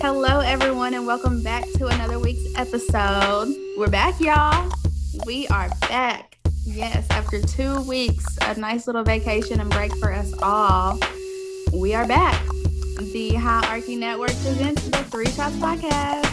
Hello, everyone, and welcome back to another week's episode. We're back, y'all. We are back. Yes, after two weeks, a nice little vacation and break for us all, we are back. The Hierarchy Network presents the Three Shots Podcast.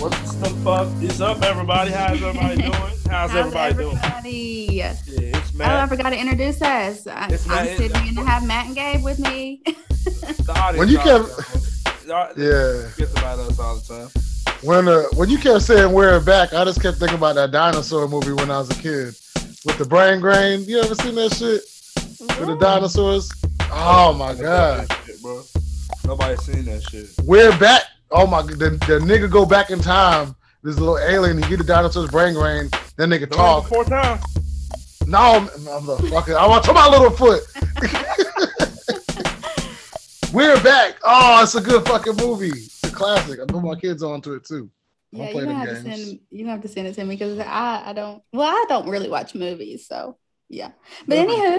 What's the fuck is up, everybody? How's everybody doing? How's, everybody, doing? everybody? Yeah, it's Oh, I forgot to introduce us. I, It's I'm Matt. Sydney, and I have Matt and Gabe with me. The When you out kept- there. Y'all Yeah. forgets about us all the time. When uh, when you kept saying we're back, I just kept thinking about that dinosaur movie when I was a kid with the brain grain. You ever seen that shit with the dinosaurs? Oh my god, shit, bro. Nobody's seen that shit. we're back. Oh my, the, the nigga go back in time. This little alien, he get the dinosaur's brain grain. Then they can talk. four times. No, motherfucker, I want to my little foot. we're back. Oh, it's a good fucking movie. It's a classic. I put my kids onto it too. Yeah, you play don't them have to send you have to send it to me because I I don't well I don't really watch movies so yeah but Nobody- anywho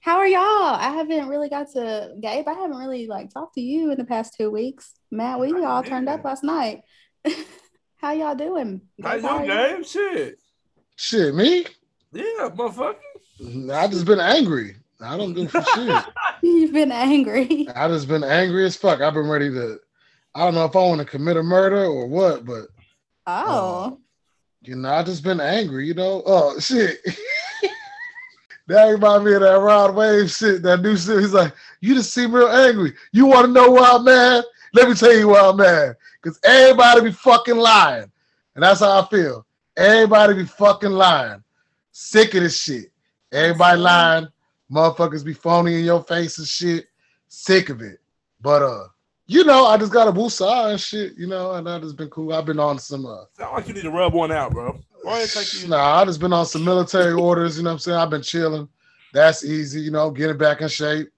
how are y'all I haven't really got to Gabe I haven't really like talked to you in the past two weeks Matt we all turned up last night how y'all doing How Gabe, how you, are game? Shit. Shit, me? Yeah, motherfucker. I just been angry. I don't do for shit. you've been angry I just been angry as fuck. I've been ready to. I don't know if I want to commit a murder or what, but oh um, you know, I just been angry. You know, oh shit. that remind me of that Rod Wave shit. That new shit. He's like, you just seem real angry. You want to know why I'm mad? Let me tell you why I'm mad. Because everybody be fucking lying, and that's how I feel. Everybody be fucking lying. Sick of this shit. Everybody lying. Motherfuckers be phony in your face and shit. Sick of it. But uh, you know, I just got a woosah and shit, you know, and that has been cool. I've been on some uh Sound like you need to rub one out, bro. Take you. nah, I just been on some military orders, you know what I'm saying? I've been chilling. That's easy, you know, getting back in shape,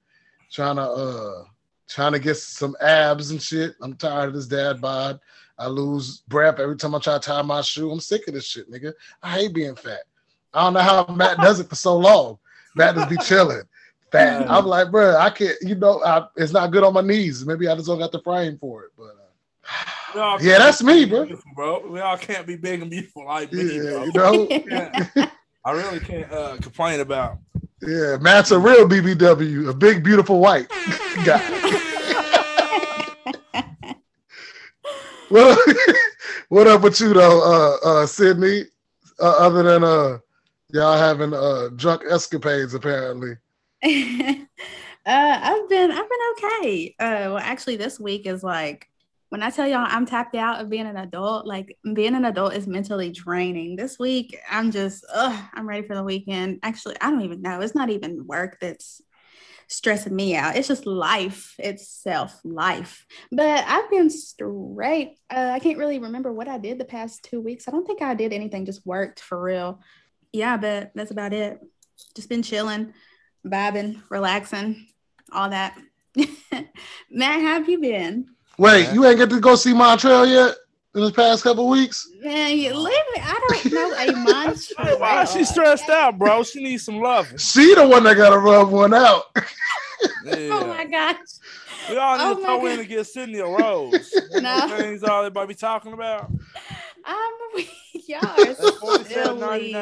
trying to uh trying to get some abs and shit. I'm tired of this dad bod. I lose breath every time I try to tie my shoe. I'm sick of this shit, nigga. I hate being fat. I don't know how Matt does it for so long. Matt just be chilling. Fat. I'm like, bro, I can't, you know, I, it's not good on my knees. Maybe I just don't got the frame for it. But uh, Yeah, that's me, bro. bro. We all can't be big and beautiful like me, yeah, bro. you know, I really can't uh, complain about. yeah, Matt's a real BBW, a big, beautiful white guy. Well, what up with you though, uh, uh, Sydney? Uh, other than uh, y'all having uh drunk escapades, apparently. uh, I've been I've been okay. Uh, well, actually, this week is like when I tell y'all I'm tapped out of being an adult. Like being an adult is mentally draining. This week, I'm just ugh, I'm ready for the weekend. Actually, I don't even know. It's not even work that's stressing me out. It's just life itself, life. But I've been straight. Uh, I can't really remember what I did the past two weeks. I don't think I did anything. Just worked for real. Yeah, but that's about it. Just been chilling vibing, relaxing, all that. Matt, how have you been? Wait, Yeah. you ain't get to go see Montreal yet in the past couple weeks? Man, you leave me. I don't know a month. Why is she stressed out, bro? She needs some love. She the one that got to rub one out. Yeah. Oh my gosh. We all need Oh to my throw in God. and get Sydney a rose. You know No. things all everybody be talking about. I'm y'all are That's forty-seven silly.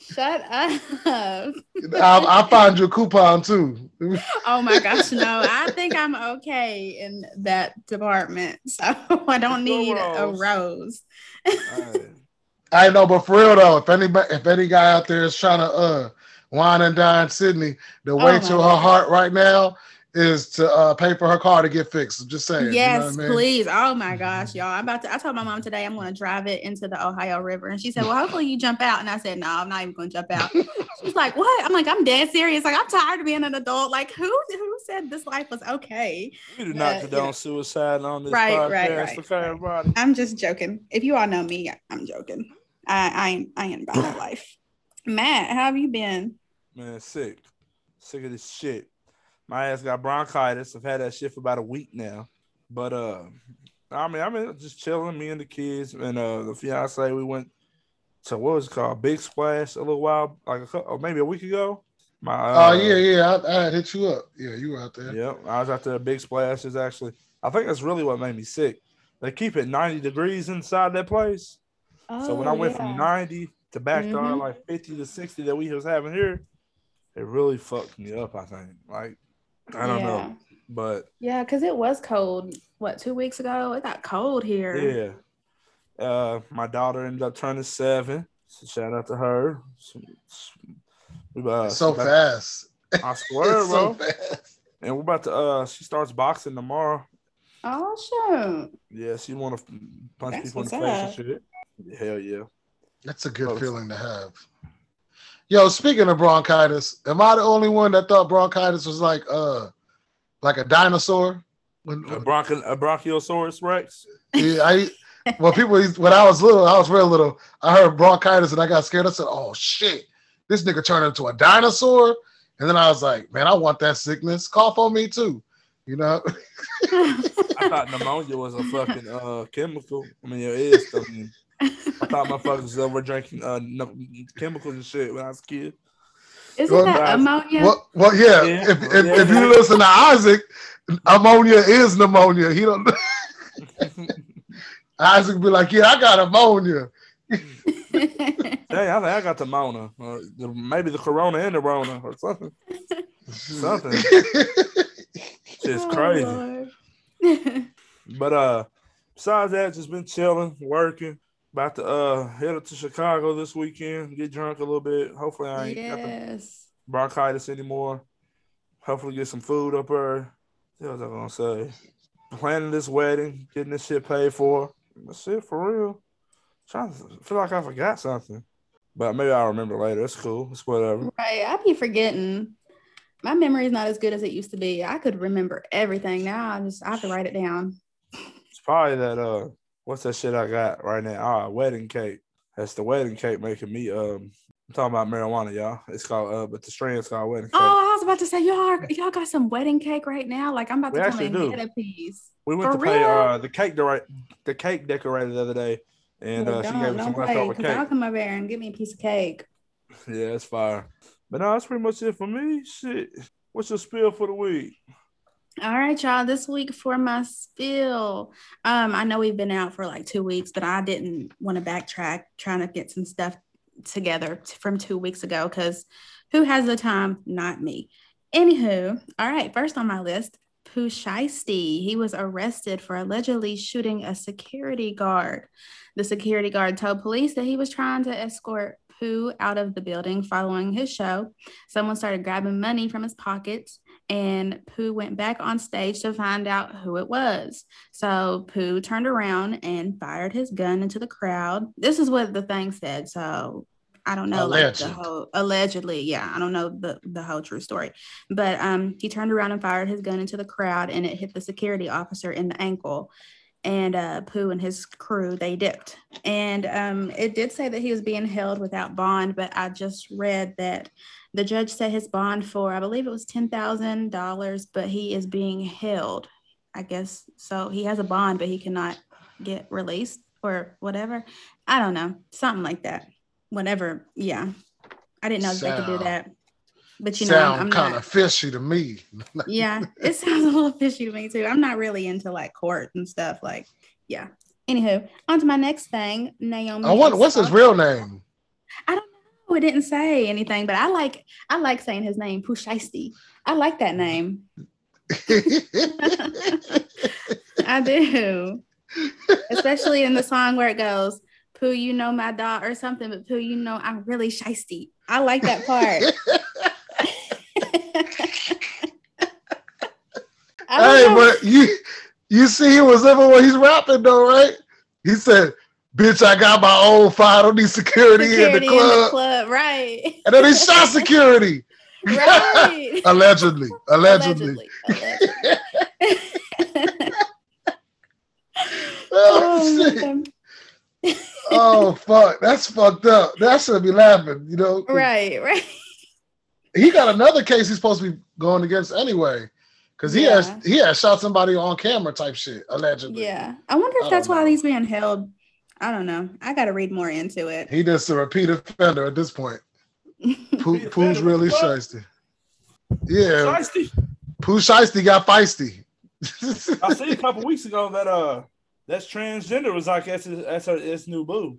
Shut up. I, I find you a coupon too. Oh my gosh, no. I think I'm okay in that department. So I don't Go need a Rose. rose. I know, but for real though, if anybody, if any guy out there is trying to uh wine and dine Sydney, the way Oh, to her God. heart right now is to uh pay for her car to get fixed. I'm just saying. Yes, you know I mean? please. Oh my gosh, y'all. I'm about to I told my mom today I'm gonna drive it into the Ohio River. And she said, Well, hopefully you jump out. And I said, No, I'm not even gonna jump out. She's like, What? I'm like, I'm dead serious. Like, I'm tired of being an adult. Like, who who said this life was okay? We do Uh, not you condone know. suicide on this Right, podcast. right, right, okay, right. everybody. I'm just joking. If you all know me, I'm joking. I I ain't I ain't about that life. Matt, how have you been? Man, sick. Sick of this shit. My ass got bronchitis. I've had that shit for about a week now. But uh I mean, I mean just chilling, me and the kids and uh the fiance, we went to what was it called? Big Splash a little while, like a couple, maybe a week ago. My Oh uh, yeah, yeah. I, I had hit you up. Yeah, you were out there. Yep, I was out there. Big splashes. Actually, I think that's really what made me sick. They keep it 90 degrees inside that place. so when I Oh, went yeah. from 90 to back to our Mhm. like 50 to 60 that we was having here, it really fucked me up. I think. Like, I don't Yeah. know, but Yeah, because it was cold. What two weeks ago? It got cold here. yeah. Uh, my daughter ended up turning seven. So shout out to her. So, uh, so she about- fast. I swear, It's bro. so fast. And we're about to. Uh, she starts boxing tomorrow. Oh shoot! Yeah, she want to punch That's people in the what's face and shit. Hell yeah. That's a good Close. feeling to have. Yo, speaking of bronchitis, am I the only one that thought bronchitis was like uh like a dinosaur? When, A, bronchi- a Bronchiosaurus Rex. yeah, I well people when I was little, I was real little, I heard bronchitis and I got scared. I said, Oh shit, this nigga turned into a dinosaur. And then I was like, man, I want that sickness. Cough on me too. You know? I thought pneumonia was a fucking uh chemical. I mean, it is. Mean, I thought motherfuckers were drinking uh no, chemicals and shit when I was a kid. Isn't Well, that guys, ammonia? Well, well, yeah. Yeah. If, if, Yeah. if you listen to Isaac, ammonia is pneumonia. He don't. Isaac be like, yeah, I got ammonia. Hey, I think I got the Mona, or maybe the Corona and the Rona, or something. Something. It's Oh, crazy. Lord. But uh, besides that, just been chilling, working. About to uh head up to Chicago this weekend, get drunk a little bit. Hopefully, I ain't got the bronchitis anymore. Hopefully, get some food up there. What was I gonna say? Planning this wedding, getting this shit paid for. That's it for real. Trying to feel like I forgot something, but maybe I'll remember later. It's cool. It's whatever. Right. I be forgetting. My memory is not as good as it used to be. I could remember everything. Now I just I have to write it down. It's probably that uh, what's that shit I got right now? Ah, wedding cake. That's the wedding cake making me um. I'm talking about marijuana, y'all. It's called uh, but the strand's called wedding cake. Oh, I was about to say y'all y'all got some wedding cake right now. Like I'm about We to come in do. get a piece. we went for to pay uh the cake direct the cake decorator the other day, and Well, uh, she gave don't some play leftover because I'll come over there and give me a piece of cake. Yeah, it's fire. But no, that's pretty much it for me. Shit. What's your spill for the week? All right, y'all. This week for my spill. Um, I know we've been out for like two weeks, but I didn't want to backtrack trying to get some stuff together t- from two weeks ago because who has the time? Not me. Anywho, all right, first on my list, Pooh. He was arrested for allegedly shooting a security guard. The security guard told police that he was trying to escort Pooh out of the building following his show. Someone started grabbing money from his pockets and Pooh went back on stage to find out who it was. So Pooh turned around and fired his gun into the crowd. This is what the thing said. So I don't know, like the whole allegedly, yeah, I don't know the the whole true story, but um, he turned around and fired his gun into the crowd, and it hit the security officer in the ankle. And uh, Pooh and his crew they dipped, and um, it did say that he was being held without bond, but I just read that the judge set his bond for I believe it was ten thousand dollars, but he is being held. I guess so. He has a bond, but he cannot get released or whatever. I don't know, something like that. Whatever. Yeah, I didn't know that they could do that. But you know, I'm, Sound I'm kind of fishy to me. Yeah, it sounds a little fishy to me too. I'm not really into like court and stuff. Like, yeah. Anywho, on to my next thing. Naomi. I wonder what's his real name. I don't know. It didn't say anything, but I like I like saying his name, Pooh Shiesty. I like that name. I do. Especially in the song where it goes, Pooh, you know my dog or something, but Pooh, you know I'm really shisty. I like that part. Hey, know. but you you see he was living when he's rapping though, right? He said, "Bitch, I got my own fire. I don't need security, security in the club." club, right? and then he shot security. right. allegedly, allegedly. Allegedly. Allegedly. Oh, oh, shit. oh fuck, that's fucked up. That should be laughing, you know. right, right. He got another case he's supposed to be going against anyway, because he Yeah. has he has shot somebody on camera type shit allegedly. Yeah. I wonder I if that's why he's being held. I don't know. I got to read more into it. He just a repeat offender at this point. Pooh, Pooh's offender, really what? shiesty. Yeah, Shiesty. Pooh Shiesty got feisty. I seen a couple weeks ago that uh that's transgender was like that's his, that's her it's new boo.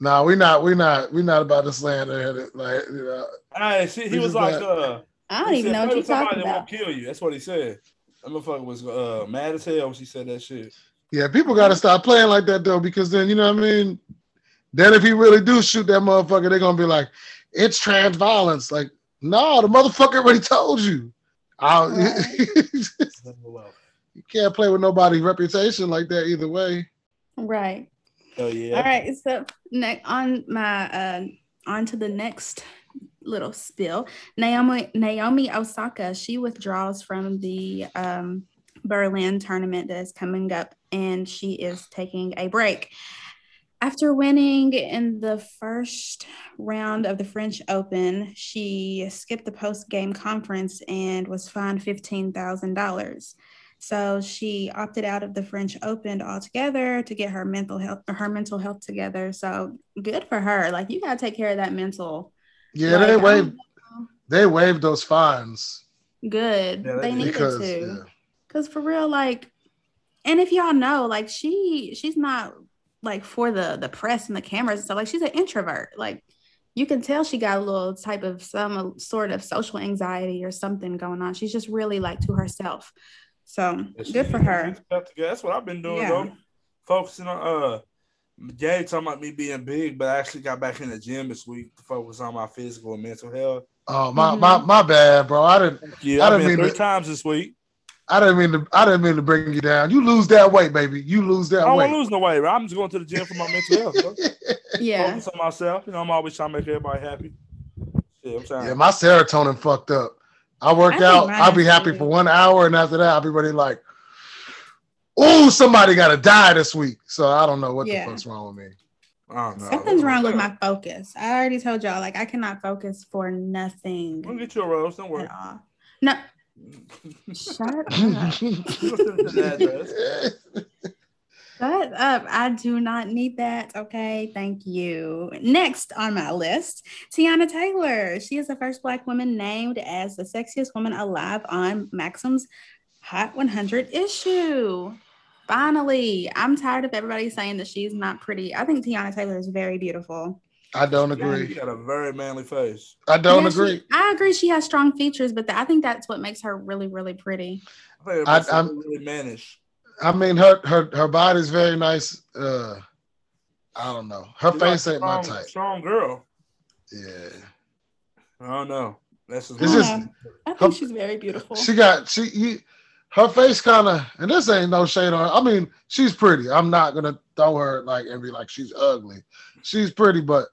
nah, we not, we not, we not about to slander it. Like, you know, Hey, she, he was like bad. uh I don't even said, know what "Play you're with somebody talking that about. won't kill you. That's what he said. That motherfucker was uh mad as hell when she said that shit. Yeah, people got to stop playing like that though, because then you know what I mean. Then if he really do shoot that motherfucker, they're gonna be like, it's trans violence. Like, no, the motherfucker already told you. I, you can't play with nobody's reputation like that either way. Right. Oh yeah. All right. So next on my uh on to the next little spill. Naomi Naomi Osaka, she withdraws from the um Berlin tournament that is coming up and she is taking a break. After winning in the first round of the French Open, she skipped the post game conference and was fined $15,000. So she opted out of the French Open altogether to get her mental health her mental health together. So good for her. Like you gotta take care of that mental. Yeah, Like, they I waived they waived those fines Good. Yeah, they they needed because to. yeah. Cause for real, like, and if y'all know, like she she's not like for the the press and the cameras and stuff. Like she's an introvert. Like you can tell she got a little type of some sort of social anxiety or something going on. She's just really like to herself. So good for her. That's what I've been doing Yeah. though. Focusing on uh Gay talking about me being big, but I actually got back in the gym this week to focus on my physical and mental health. Oh my Mhm. my my bad, bro. I didn't Yeah, I I've didn't been mean three to- times this week. I didn't mean to I didn't mean to bring you down. You lose that weight, baby. You lose that I don't weight. want to lose no weight. bro. I'm just going to the gym for my mental health. Bro. Yeah. Focus on myself. You know, I'm always trying to make everybody happy. Yeah, I'm trying. yeah, my serotonin fucked up. I work I out, I'll be happy too. for one hour, and after that, I'll be ready like, oh, somebody gotta die this week. So I don't know what Yeah. the fuck's wrong with me. I don't know. Something's wrong with my focus. I already told y'all, like I cannot focus for nothing We'll get you a rose. Don't worry. No, shut up. We'll send it to the address. Shut up. I do not need that. Okay. Thank you. Next on my list, Teyana Taylor. She is the first Black woman named as the sexiest woman alive on Maxim's Hot 100 issue. Finally, I'm tired of everybody saying that she's not pretty. I think Teyana Taylor is very beautiful. I don't agree. She had a very manly face. I don't Yeah, she- agree. I agree. She has strong features, but th- I think that's what makes her really, really pretty. I think it I- makes her I'm- really mannish. I mean, her her her body's very nice. Uh, I don't know. Her She's like face ain't my type. Strong girl. Yeah, I don't know. That's just It's just- Yeah, I her- think she's very beautiful. she got she. You, her face kind of, and this ain't no shade on her. I mean, she's pretty. I'm not gonna throw her like and be like she's ugly. She's pretty, but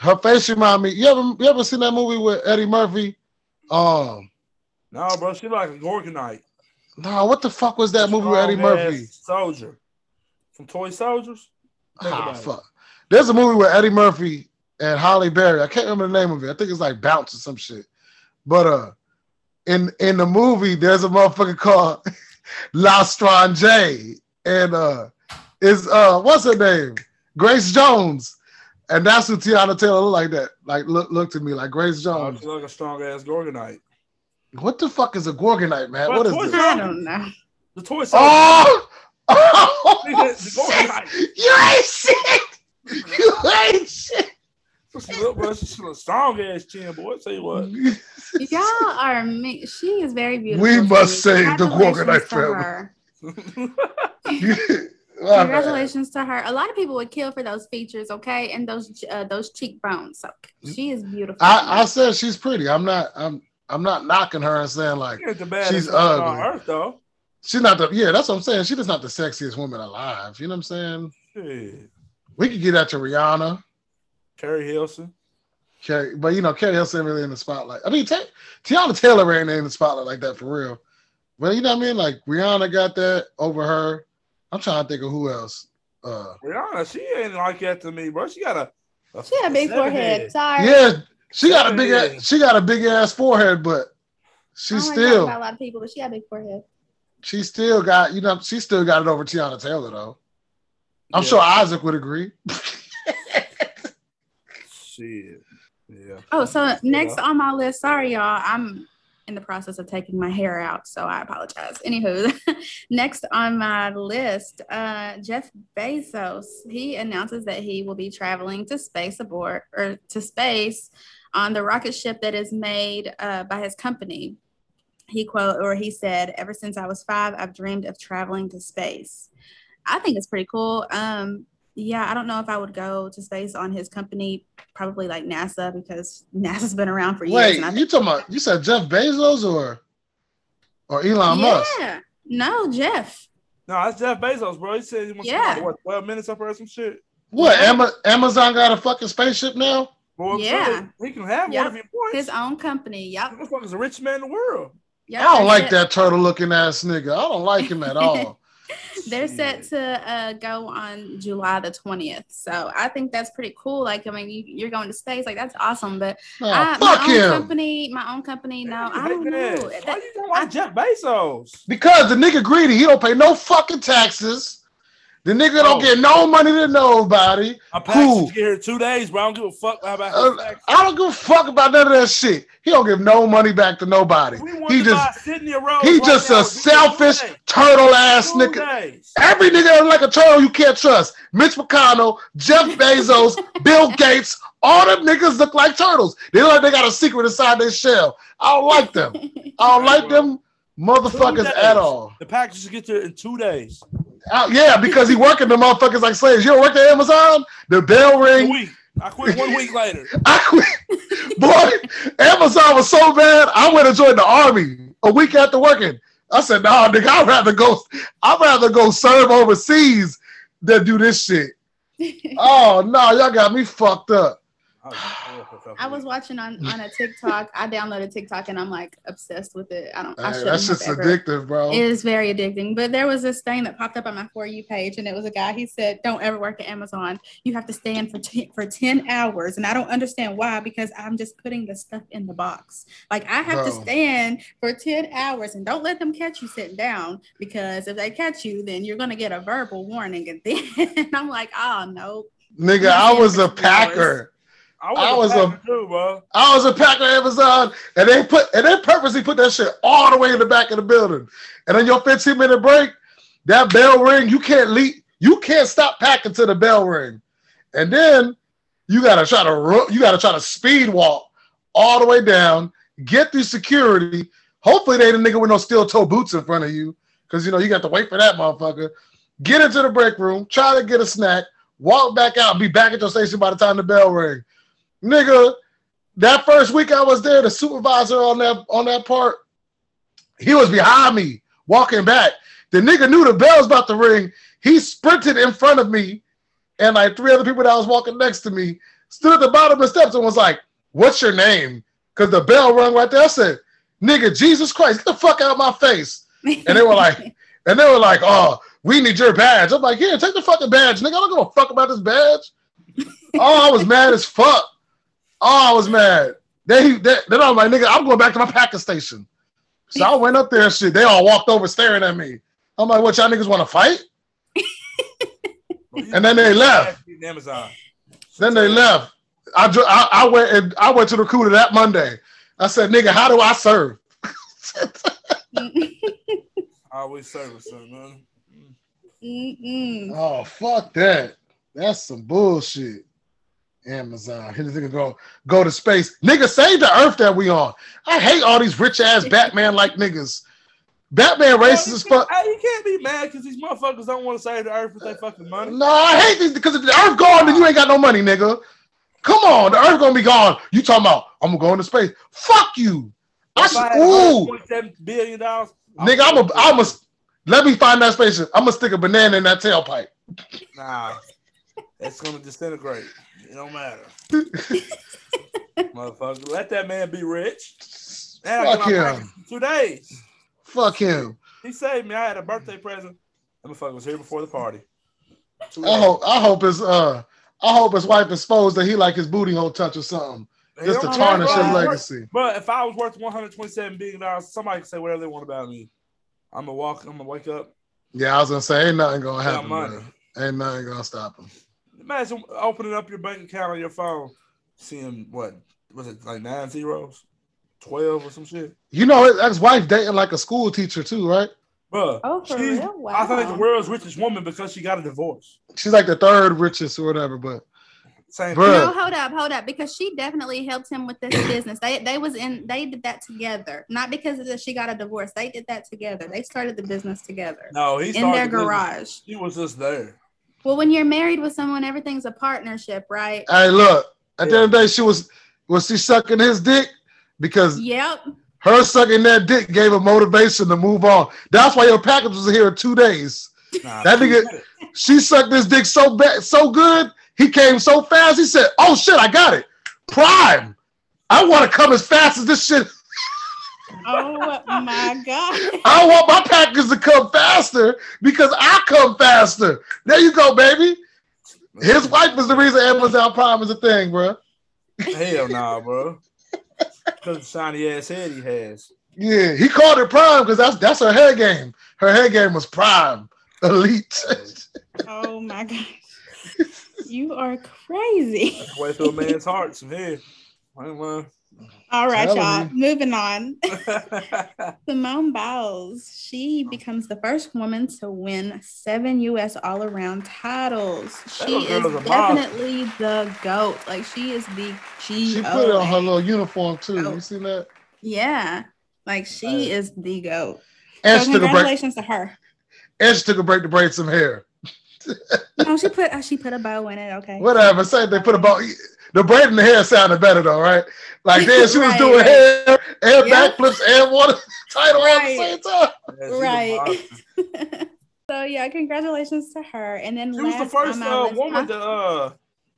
her face remind me. You ever you ever seen that movie with Eddie Murphy? Um, no, bro. She like a Gorgonite. no, what the fuck was that movie with Eddie Murphy? Soldier. From Toy Soldiers. Ah, it. fuck. There's a movie with Eddie Murphy and Halle Berry. I can't remember the name of it. I think it's like Bounce or some shit. But uh, in in the movie, there's a motherfucker called La Strange, and uh, is uh, what's her name? Grace Jones, and that's who Teyana Taylor look like. That like look looked at me like Grace Oh, Jones. she's like a strong ass Gorgonite. What the fuck is a Gorgonite, man? Well, What is this? I don't know. The Toy Soldier. Oh, oh The you ain't shit. You ain't shit. She look, she's a strong ass chin, boy. Tell you what. Y'all are me. She is very beautiful. We must save the Gorgonite family. her. My bad. Congratulations to her. A lot of people would kill for those features, okay, and those uh, those cheekbones. So she is beautiful. I, I said she's pretty. I'm not. I'm. I'm not knocking her and saying like She the She's woman on ugly. earth, though. she's not the. Yeah, that's what I'm saying. She's just not the sexiest woman alive. You know what I'm saying? Shit. We could get that to Rihanna, Keri Hilson. Carrie, but you know, Keri Hilson really in the spotlight. I mean, Ta Teyana Taylor ain't in the spotlight like that for real. But you know what I mean? Like Rihanna got that over her. I'm trying to think of who else. Uh, Rihanna, she ain't like that to me, bro. She got a, a she had a big forehead. head. Sorry. yeah, she got a big. Ass, she got a big ass forehead, but she I don't like still. talking about a lot of people, but she had a big forehead. she still got you know she still got it over Teyana Taylor though. I'm Yeah. sure Isaac would agree. Shit. Yeah. Oh, so Yeah. next on my list, sorry y'all, I'm in the process of taking my hair out, so I apologize. Anywho, next on my list, uh, Jeff Bezos. He announces that he will be traveling to space aboard or to space on the rocket ship that is made uh, by his company. He quote or he said, "Ever since I was five, I've dreamed of traveling to space." I think it's pretty cool. Um, yeah, I don't know if I would go to space on his company, probably like NASA because NASA's been around for years. Wait, and you talking about? You said Jeff Bezos or or Elon Musk? yeah, no, Jeff. No, that's Jeff Bezos, bro. He said he wants Yeah. to what twelve minutes up or some shit. What? Yeah. Ama- Amazon got a fucking spaceship now? Boy, I'm Yeah. saying, he can have Yep. one if he wants. His own company. Yep. This motherfucker's the richest man in the world. yep. I don't like set- that turtle looking ass nigga. I don't like him at all. They're set to uh, go on July the 20th. So I think that's pretty cool. Like, I mean, you, you're going to space. Like, that's awesome. But Nah, I, fuck my own him. company, my own company, no, I don't know. Why That- you don't like Jeff Bezos? Because the nigga greedy. He don't pay no fucking taxes. The nigga don't Oh. get no money to nobody. Packed to get here two days, bro. I don't give a fuck about Uh. I don't give a fuck about none of that shit. He don't give no money back to nobody. He just Sydney a rose he right just now. a selfish turtle ass nigga. days. Every nigga like a turtle you can't trust. Mitch McConnell, Jeff Bezos, Bill Gates, all them niggas look like turtles. They look like they got a secret inside their shell. I don't like them. I don't like them motherfuckers at all. The package get there in two days. Uh, yeah, because he working the motherfuckers like slaves. You don't work at Amazon? The bell A ring. week. I quit one week later. I quit. Boy, Amazon was so bad. I went and joined the army a week after working. I said, nah, nigga, I'd rather go, I'd rather go serve overseas than do this shit. Oh no, y'all got me fucked up. I was watching on on a TikTok. I downloaded TikTok and I'm like obsessed with it. I don't. I Hey, shouldn't that's just ever. addictive, bro. It is very addicting. But there was this thing that popped up on my for you page, and it was a guy. He said, "Don't ever work at Amazon. You have to stand for t- for ten hours." And I don't understand why, because I'm just putting the stuff in the box. Like I have to stand for ten hours, and don't let them catch you sitting down, because if they catch you, then you're gonna get a verbal warning. And then I'm like, ah, "Oh no." Nigga, I was a packer. I was, I a was a- too, bro. I was a packer Amazon, and they put and they purposely put that shit all the way in the back of the building. And on your 15 minute break, that bell ring, you can't leave, you can't stop packing till the bell ring. And then you gotta try to run, you gotta try to speed walk all the way down, get through security. Hopefully they ain't a nigga with no steel toe boots in front of you, because you know you got to wait for that motherfucker. Get into the break room, try to get a snack, walk back out, be back at your station by the time the bell ring. Nigga, that first week I was there, the supervisor on that on that part, he was behind me walking back. The nigga knew the bell was about to ring. He sprinted in front of me, and like three other people that was walking next to me stood at the bottom of the steps and was like, "What's your name?" Because the bell rung right there. I said, "Nigga, Jesus Christ, get the fuck out of my face!" And they were like, and they were like, "Oh, we need your badge." I'm like, "Here, take the fucking badge, nigga. I don't give a fuck about this badge." oh, I was mad as fuck. Oh, I was mad. They, they then I'm like, nigga, I'm going back to my packing station. So I went up there and shit. They all walked over staring at me. I'm like, what y'all niggas want to fight? And then they left. Amazon. Then they left. I, dr- I I went and I went to the recruiter that Monday. I said, nigga, how do I serve? I always service, son, man. Mm-mm. Oh fuck that. That's some bullshit. Amazon. Here this nigga go go to space. Nigga, save the earth that we on. I hate all these rich ass Batman like niggas. Batman racist as fuck. Hey, you can't be mad because these motherfuckers don't want to save the earth with their fucking money. No, I hate these because if the earth gone, then you ain't got no money, nigga. Come on, the earth gonna be gone. You talking about I'm gonna go into space? Fuck you. I should, ooh, $1.7 billion, nigga, I'm a, I'm a. Let me find that spaceship. I'm gonna stick a banana in that tailpipe. Nah, it's gonna disintegrate. It don't matter, motherfucker. Let that man be rich. And Fuck him. Two days. Fuck him. He saved me. I had a birthday present. That motherfucker was here before the party. Two I days. hope. I hope his uh. I hope his wife exposed that he like his booty hole touch or something, He just to tarnish his legacy. But if I was worth 127 billion dollars, somebody can say whatever they want about me. I'm gonna walk. I'm gonna wake up. Yeah, I was gonna say ain't nothing gonna happen. Ain't nothing gonna stop him. Imagine opening up your bank account on your phone, seeing what was it like nine zeros? twelve or some shit. You know, his ex-wife dating like a school teacher too, right? Bruh, Oh, for she's, real? I think the world's richest woman because she got a divorce. She's like the third richest or whatever. But Same. Bruh. No, hold up, hold up, because she definitely helped him with this business. They they was in they did that together, not because of that she got a divorce. They did that together. They started the business together No, he in their the business. garage. He was just there. Well, when you're married with someone, everything's a partnership, right? hey, look, at the end of the day, she was was she sucking his dick because Yep. her sucking that dick gave her motivation to move on. That's why your package was here in two days. Nah, That nigga- She sucked this dick so bad, so good. He came so fast. He said, "Oh shit, I got it, Prime. I want to come as fast as this shit. Oh my god. I want my package to come faster because I come faster. There you go, baby. His wife is the reason Amazon Prime is a thing, bro. Hell nah, bro. Because the shiny ass head he has. Yeah, he called it Prime because that's that's her hair game. Her hair game was Prime, elite. Oh my gosh. You are crazy. That's the way through a man's heart. Some head. I ain't lying. All right, y'all. Moving on. Simone Biles, she becomes the first woman to win seven U.S. all around titles. She is a definitely the GOAT. Like, she is the G. she put it on her little uniform too. You seen that? Yeah. Like, she is the GOAT. And So, she took a break. congratulations to her. And she took a break to braid some hair. No, she put she put a bow in it. Okay. Whatever. Say they put about the braid in the hair sounded better though, right? Like then she was Right, doing right. hair and Yeah. backflips and water title all at the Right. same time. Yeah, Right. so yeah, congratulations to her. And then She was the last first on my uh, woman to uh,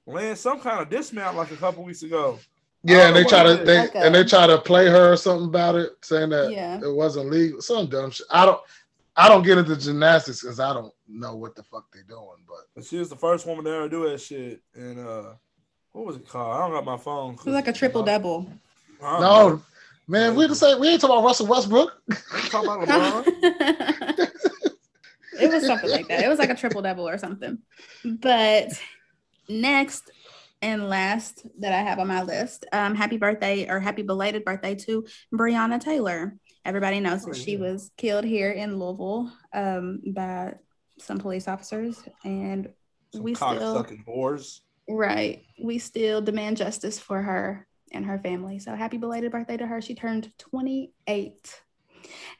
land some kind of dismount like a couple weeks ago. Yeah, and they try to they Like and they try to play her or something about it, saying that Yeah. it wasn't legal. Some dumb shit. I don't I don't get into gymnastics because I don't know what the fuck they're doing, but And she was the first woman to ever do that shit. And uh, what was it called? I don't got my phone. It was like a triple double. I know. no, man, we the same. We ain't talking about Russell Westbrook. We talking about LeBron. it was something like that. It was like a triple double or something. But next and last that I have on my list, um, happy birthday or happy belated birthday to Breonna Taylor. Everybody knows that Oh, she was killed here in Louisville um, by some police officers, and Some we cock still sucking whores. Right. We still demand justice for her and her family. So happy belated birthday to her. She turned 28.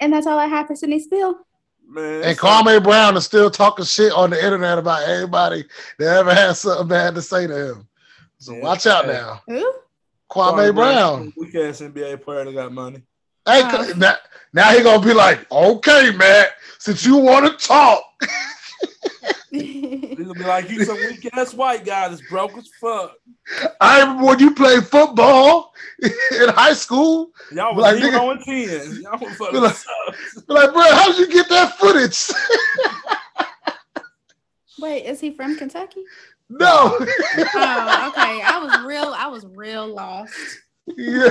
And that's all I have for Sydney Spill. Man, And it's Kwame Brown is still talking shit on the internet about everybody that ever had something bad to say to him. So Yeah. watch out Hey. now. Who? Kwame Brown. Weak ass NBA player that got money. Hey, Oh. now, now he gonna be like, okay, man, since you want to talk, He's gonna be like, you some weak ass white guy that's broke as fuck. I remember when you played football in high school. Y'all was Like, zero nigga- and ten. Y'all was fucking Like- sucks. Be Like, bro, how did you get that footage? Wait, is he from Kentucky? no. Oh, okay. I was real. I was real lost. yeah.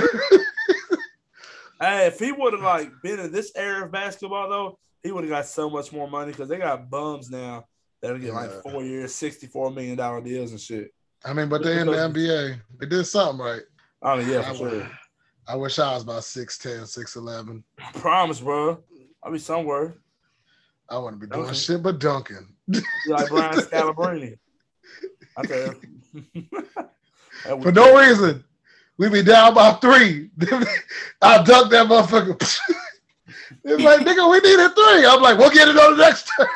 Hey, if he would have like been in this era of basketball though, he would have got so much more money because they got bums now that'll get like uh, four years, sixty-four million dollar deals and shit. I mean, but they in the NBA. They did something right. Oh yeah, I, for sure. I wish I was about 6'10, 6'11. I promise, bro. I'll be somewhere. I wouldn't be doing shit but dunking. Like Brian Scalabrine. I tell you. For no reason. We be down by three. I dunk that motherfucker. it's like, nigga, we need a three. I'm like, we'll get it on the next turn.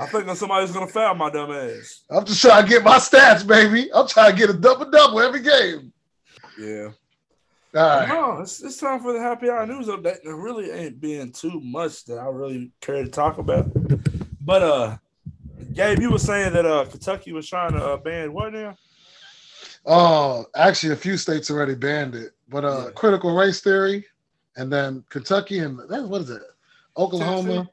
I think somebody's gonna foul my dumb ass. I'm just trying to get my stats, baby. I'm trying to get a double double every game. Yeah. All right. No, it's, it's time for the happy hour news update. There really ain't being too much that I really care to talk about. But uh Gabe, you were saying that uh Kentucky was trying to uh, ban what now? Oh, actually, a few states already banned it, but uh, Yeah. critical race theory, and then Kentucky and that- what is it? Oklahoma, Tennessee.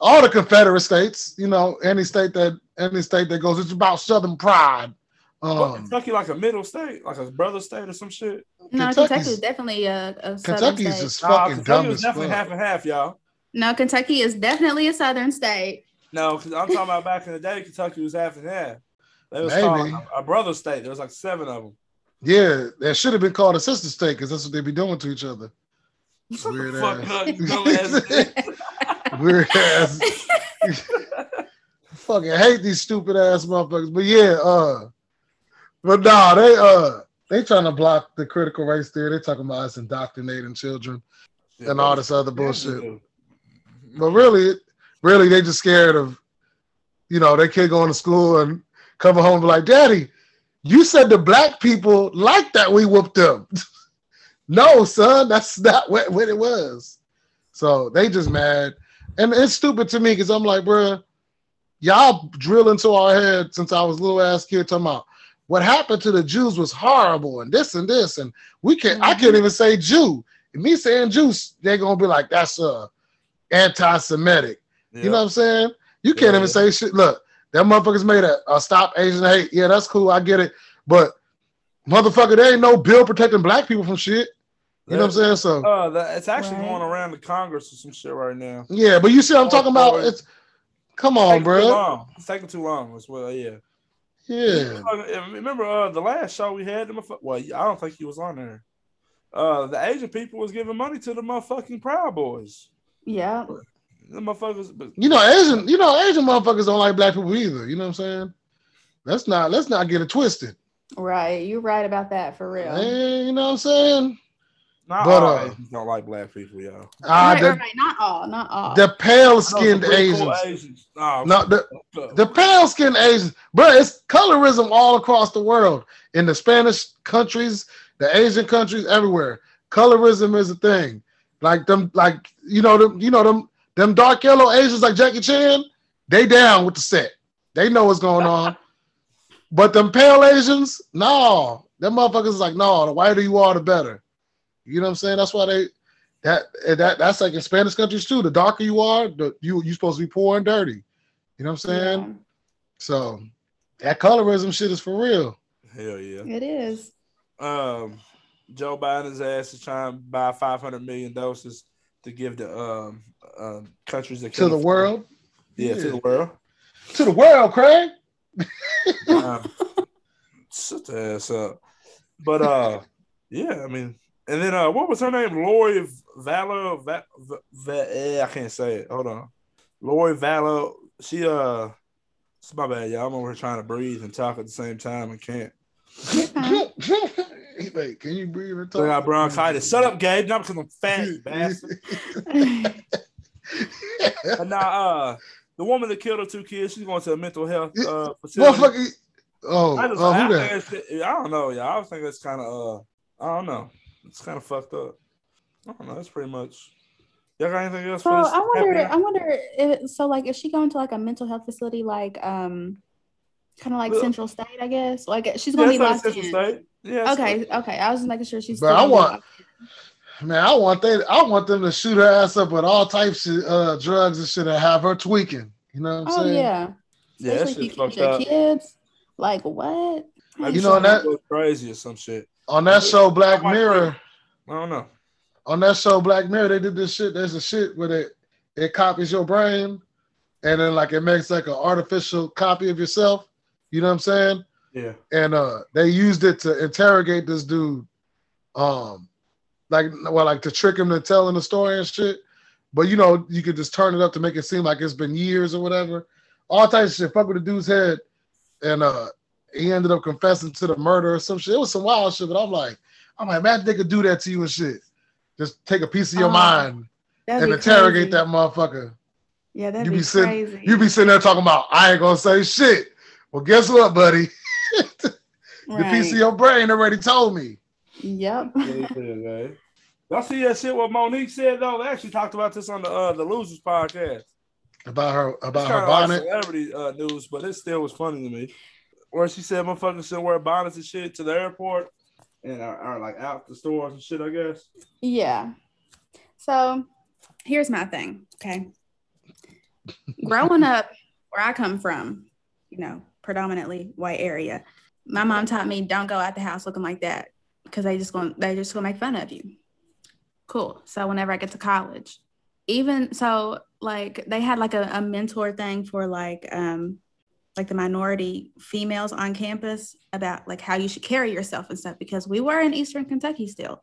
All the Confederate states. You know, any state that any state that goes, it's about Southern pride. What, Um, Kentucky like a middle state, like a brother state or some shit. no, Kentucky's- Kentucky is definitely a, a southern Kentucky's state. just Nah, fucking Kentucky dumb was as definitely fuck. half and half, y'all. No, Kentucky is definitely a southern state. No, because I'm talking about back in the day, Kentucky was half and half. They was Maybe. called a, a brother state. There was like seven of them. Yeah, that should have been called a sister state because that's what they be doing to each other. Weird ass. up, you dumbass. Weird ass. Fucking hate these stupid ass motherfuckers. But yeah, uh, but nah, they uh they trying to block the critical race theory. They talking about us indoctrinating children and all this other bullshit. But really, really, they just scared of, you know, their kid going to school and coming home and be like, Daddy, you said the black people like that we whooped them. no, son, that's not what, what it was. So they just mad. And it's stupid to me because I'm like, bruh, y'all drill into our head since I was a little ass kid talking about what happened to the Jews was horrible and this and this. And we can't, I can't even say Jew. And me saying Jews, they're gonna be like, that's uh anti-Semitic. Yeah. You know what I'm saying? You can't Yeah. even say shit. Look, that motherfuckers made a, a stop Asian hate. Yeah, that's cool. I get it. But motherfucker, there ain't no bill protecting black people from shit. You know what I'm saying? So Uh, that, it's actually Right. going around the Congress or some shit right now. yeah, but you see what I'm talking about? boy. It's come It's on, taking too bro. long. It's taking too long as well. Yeah. Yeah. Uh, Remember uh, the last show we had? The motherfuck- well, I don't think he was on there. Uh, the Asian people was giving money to the motherfucking Proud Boys. Yeah. The motherfuckers. But You know, Asian, you know, Asian motherfuckers don't like black people either. You know what I'm saying? Let's not let's not get it twisted. Right. You're right about that for real. Man, you know what I'm saying? Not But, all uh, don't like black people, yo. Ah, right, the, right, right. Not all. Not all. the pale I know some skinned Asians. cool Asians. Oh, No, the. The pale skinned Asians, bro, it's colorism all across the world. In the Spanish countries, the Asian countries, everywhere. Colorism is a thing. Like them, like you know them, you know them, them dark yellow Asians like Jackie Chan, they down with the set. They know what's going on. but them pale Asians, no, them motherfuckers is like, no, the whiter you are, the better. You know what I'm saying? That's why they that that that's like in Spanish countries too. The darker you are, the you you supposed to be poor and dirty. You know what I'm saying? Yeah, So that colorism shit is for real. Hell yeah. it is. Um, Joe Biden's ass is trying to buy 500 million doses to give to um, um countries that To the afford- world. Yeah, to the world. To the world, Craig. Um, shut the ass up. But uh, yeah, I mean, and then uh, what was her name? Lori Vallow. Va- Va- Va- eh, I can't say it. Hold on. Lori Vallow. She uh, it's my bad, y'all. I'm over here trying to breathe and talk at the same time and can't. Wait, can you breathe and I talk? got bronchitis. Shut up, Gabe. Not because I'm fat, you bastard. But now, uh, the woman that killed her two kids, she's going to a mental health uh, facility. Oh, I, just, oh, I, who think that? I don't know, y'all. I think it's kind of, uh, I don't know. It's kind of fucked up. I don't know. That's pretty much. Y'all got anything else So for this? I wonder. happy I wonder. If, so like, is she going to like a mental health facility, like um, kind of like Well- Central State? I guess. Like she's going to it's be like locked Central in. State. Yeah. Okay. like- Okay. I was just making sure she's. But still I want- Man, I want they I want them to shoot her ass up with all types of uh, drugs and shit and have her tweaking. You know what I'm Oh saying? yeah. Yeah, that Especially if shit's you fucked up. kids. Like what? Like, You know, shit that- crazy or some shit. On that show Black Mirror, I don't know. on that show Black Mirror, they did this shit. There's a shit where it it copies your brain, and then like it makes like an artificial copy of yourself. You know what I'm saying? Yeah. and uh they used it to interrogate this dude um like well like to trick him to telling the story and shit but you know you could just turn it up to make it seem like it's been years or whatever all types of shit fuck with the dude's head and uh he ended up confessing to the murder or some shit it was some wild shit but i'm like i'm like imagine they could do that to you and shit just take a piece of your Oh, mind and interrogate crazy. that motherfucker Yeah, that'd you be, be sitting- crazy. you be sitting there talking about i ain't gonna say shit well guess what buddy the piece of your brain already told me Yep. Y'all see that shit what Mo'Nique said though? They actually talked about this on the uh the Losers podcast. about her about kinda her like bonnet. celebrity uh, news, but it still was funny to me. Where she said motherfuckers should wear bonnets and shit to the airport and are, are like out the stores and shit, I guess. Yeah. So here's my thing. Okay. Growing up where I come from, you know, predominantly white area, my mom taught me don't go out the house looking like that because they just gonna they just gonna make fun of you. Cool. So whenever I get to college, even so, like they had like a, a mentor thing for like um like the minority females on campus about like how you should carry yourself and stuff because we were in Eastern Kentucky still.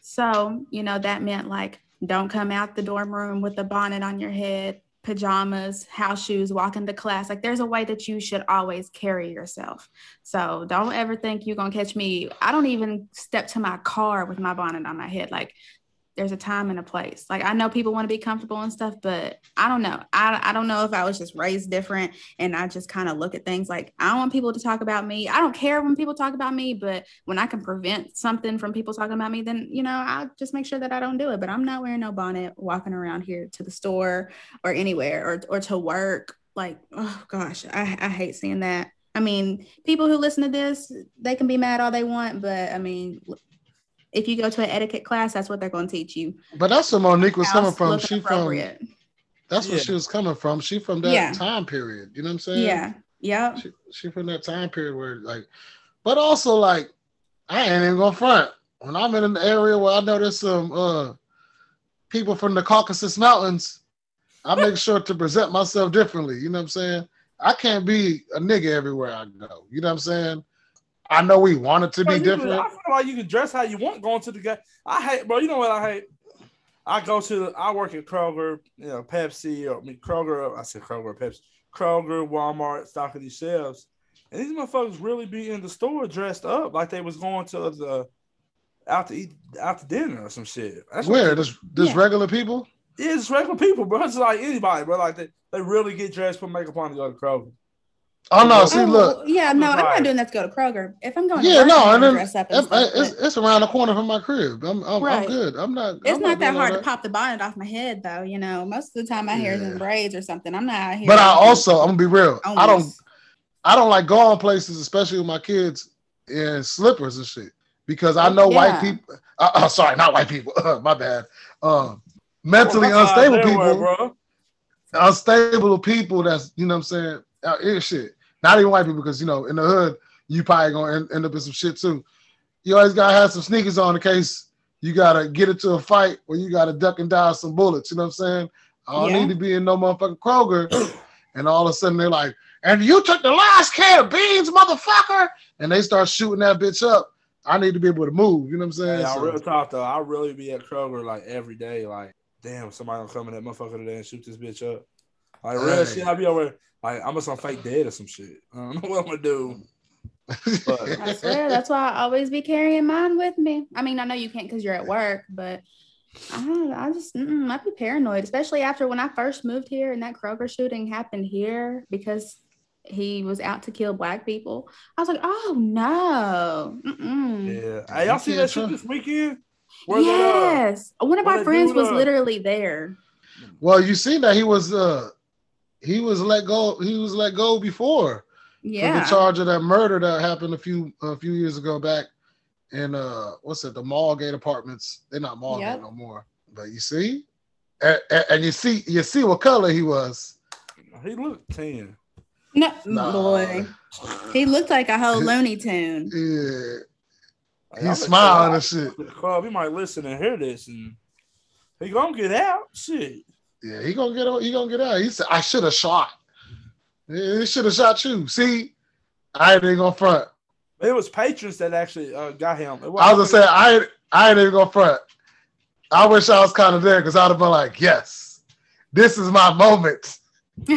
So, you know, that meant like don't come out the dorm room with a bonnet on your head, pajamas, house shoes, walk into class. Like there's a way that you should always carry yourself. So don't ever think you're gonna catch me. I don't even step to my car with my bonnet on my head. Like there's a time and a place. Like I know people want to be comfortable and stuff, but I don't know. I, I don't know if I was just raised different and I just kind of look at things like I don't want people to talk about me. I don't care when people talk about me, but when I can prevent something from people talking about me, then you know, I'll just make sure that I don't do it. But I'm not wearing no bonnet walking around here to the store or anywhere or or to work. Like, oh gosh, I, I hate seeing that. I mean, people who listen to this, they can be mad all they want, but I mean, if you go to an etiquette class, that's what they're going to teach you. But that's where Mo'Nique was coming from. She from that's where she was coming from. She from that yeah. time period. You know what I'm saying? Yeah. Yeah. She, she from that time period where like, but also like, I ain't even gonna front. When I'm in an area where I know there's some uh people from the Caucasus Mountains, I make sure to present myself differently. You know what I'm saying? I can't be a nigga everywhere I go. You know what I'm saying? I know we want it to bro, be different. Can, I feel like you can dress how you want going to the guy. I hate, bro. You know what I hate? I go to, I work at Kroger, you know, Pepsi, or I mean, Kroger. I said Kroger, Pepsi, Kroger, Walmart, stocking these shelves, and these motherfuckers really be in the store dressed up like they was going to the out to eat out to dinner or some shit. That's Where? This this yeah. regular people? Yeah, it's regular people, bro. It's like anybody, bro. Like they, they really get dressed, put makeup on to go to Kroger. Oh no! See, oh, look. Yeah, no, I'm not doing that to go to Kroger. If I'm going, yeah, work, no, and then dress up and stuff, it's, it's, around the corner from my crib. I'm, I'm, right. I'm good. I'm not. It's I'm not, not that hard to pop the bonnet off my head, though. You know, most of the time my hair is in braids or something. I'm not here. But I also, I'm gonna be real. I don't, I don't like going places, especially with my kids in slippers and shit, because I know yeah. white people. Uh, uh, sorry, not white people. my bad. Um, mentally well, unstable people. Bro. Unstable people. That's you know what I'm saying. Uh, shit not even white people, because you know, in the hood, you probably gonna end, end up in some shit too. You always gotta have some sneakers on in case you gotta get into a fight or you gotta duck and dodge some bullets. You know what I'm saying? I don't yeah. need to be in no motherfucking Kroger. and all of a sudden they're like, and you took the last can of beans, motherfucker. And they start shooting that bitch up. I need to be able to move. You know what I'm saying? Yeah, so, real talk though. I really be at Kroger like every day. Like, damn, somebody gonna come in that motherfucker today and shoot this bitch up. Like real hey. shit, I be over. Like I'm gonna fake dead or some shit. I don't know what I'm gonna do. But. I swear, that's why I always be carrying mine with me. I mean, I know you can't because you're at work, but I I just I'd be paranoid, especially after when I first moved here and that Kroger shooting happened here because he was out to kill black people. I was like, oh no. Mm-mm. Yeah. Hey, y'all see that shit this weekend? Where yes. That, uh, One of our friends was uh, literally there. Well, you seen that he was uh he was let go. He was let go before. Yeah. For the charge of that murder that happened a few a few years ago back in uh what's it the Mallgate Apartments? They're not Mallgate yep. no more. But you see, and, and, you see you see what color he was. He looked tan. No, nah. boy, he looked like a whole Looney Tune. Yeah. He's smiling and shit. Club, he might listen and hear this, and he gonna get out. Shit. Yeah, he gonna get he gonna get out. He said, "I should have shot. He should have shot you." See, I ain't even gonna front. It was patrons that actually uh, got him. I was gonna say I ain't, I ain't even gonna front. I wish I was kind of there because I'd have been like, "Yes, this is my moment." boy,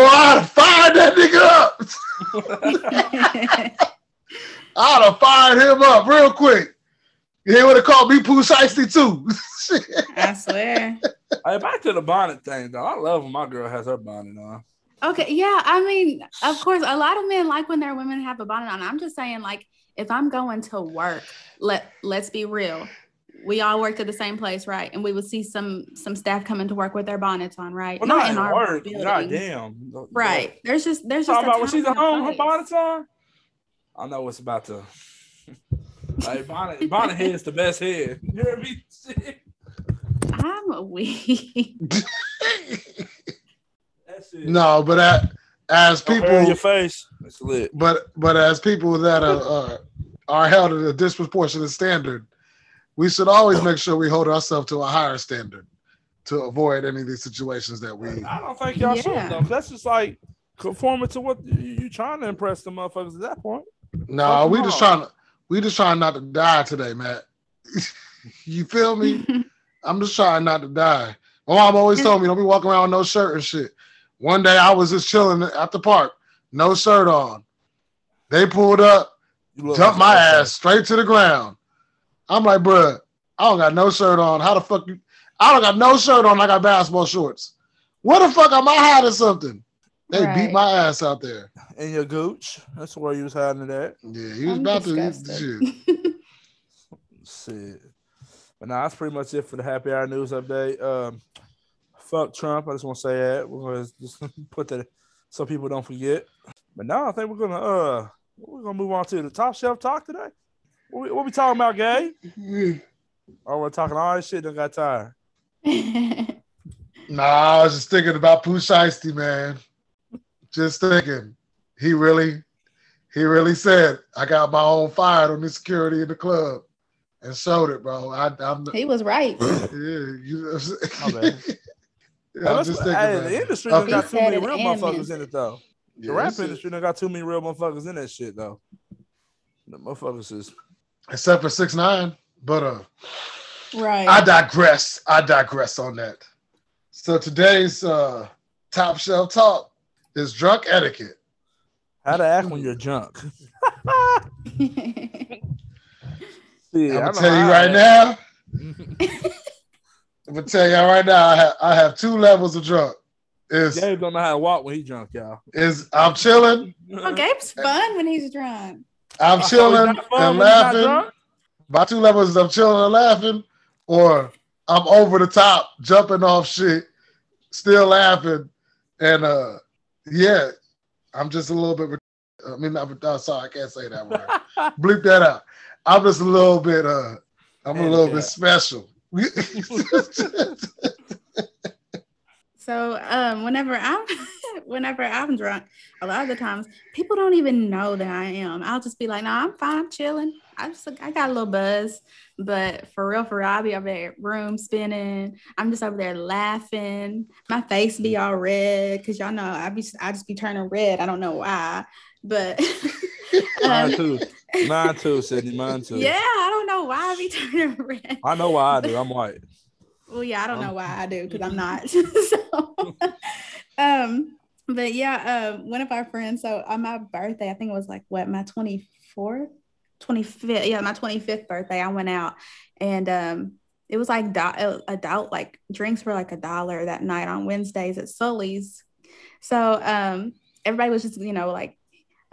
I'd have fired that nigga up. I'd have fired him up real quick. He would have called me Pooh Shiesty too. I swear. Hey, back to the bonnet thing though. I love when my girl has her bonnet on. Okay, yeah. I mean, of course, a lot of men like when their women have a bonnet on. I'm just saying, like, if I'm going to work, let let's be real. We all worked at the same place, right? And we would see some some staff coming to work with their bonnets on, right? Well, not, not in our work. Building. God damn. Right. There's just there's just Talking about when she's at home, her bonnet's on. I know what's about to like Bonnet, Bonnet head's the best head. You hear me? I'm weak. no, but at, as people, your face. That's lit. But but as people that are uh, are held at a disproportionate standard, we should always make sure we hold ourselves to a higher standard. to avoid any of these situations that we. I don't think y'all should Yeah. though. 'cause That's just like conforming to what you, you trying to impress the motherfuckers at that point. No, Fuck we them just trying to we just trying not to die today, Matt. you feel me? I'm just trying not to die. My mom always told me don't be walking around with no shirt and shit. One day I was just chilling at the park, no shirt on. They pulled up, You dumped my a- ass straight to the ground. I'm like, bruh, I don't got no shirt on. How the fuck you? I don't got no shirt on. I got basketball shorts. What the fuck am I hiding something? They beat my ass out there. in your gooch. That's where you was hiding it at. Yeah, he was I'm about to disgusted. shit. Shit. But now that's pretty much it for the happy hour news update. Um, fuck Trump. I just want to say that. We're gonna just put that so people don't forget. But now I think we're gonna uh we're gonna move on to the top shelf talk today. What we, what we talking about, Gay? Oh, we're talking all this shit that got tired. Nah, I was just thinking about Pooh Shiesty, man. Just thinking. He really, he really said, I got my own fired on the security in the club and showed it, bro. I, I'm he was right. yeah, you know what I'm saying? My bad. Yeah, I'm just thinking, hey, man. the industry Okay. done got too many real motherfuckers meant in it though. The Yeah, rap it's- industry done got too many real motherfuckers in that shit though. The motherfuckers is except for six nine, but uh, Right. I digress. I digress on that. So today's uh top shelf talk is drunk etiquette. how to act when you're drunk. Yeah, I'm gonna tell you right now. I'm gonna tell y'all right now. I have I have two levels of drunk. Is Gabe don't know how to walk when he drunk, y'all. is I'm chilling, oh, Gabe's fun when he's drunk. I'm Oh, chilling not fun and when he's not laughing. drunk? My two levels is I'm chilling and laughing, or I'm over the top, jumping off shit, still laughing, and uh, yeah, I'm just a little bit. I mean, I'm uh, sorry, I can't say that word. Bleep that out. I'm just a little bit. uh I'm a little bit special. So um, whenever I'm whenever I'm drunk, a lot of the times people don't even know that I am. I'll just be like, "No, I'm fine. I'm chilling. I just I got a little buzz." But for real, for real, I'll be over there room spinning. I'm just over there laughing. My face be all red because y'all know I be I just be turning red. I don't know why, but Mine um, too. Mine too, Sydney. Mine too. yeah, I don't know why I be turning red. I know why I do. I'm white. Well, yeah, I don't know why I do because I'm not. so, um, but yeah, um, one of our friends. So on my birthday, I think it was like what my 24th, 25th. Yeah, my 25th birthday. I went out and um, it was like do- adult like drinks were like a dollar that night on Wednesdays at Sully's. So um, everybody was just you know like.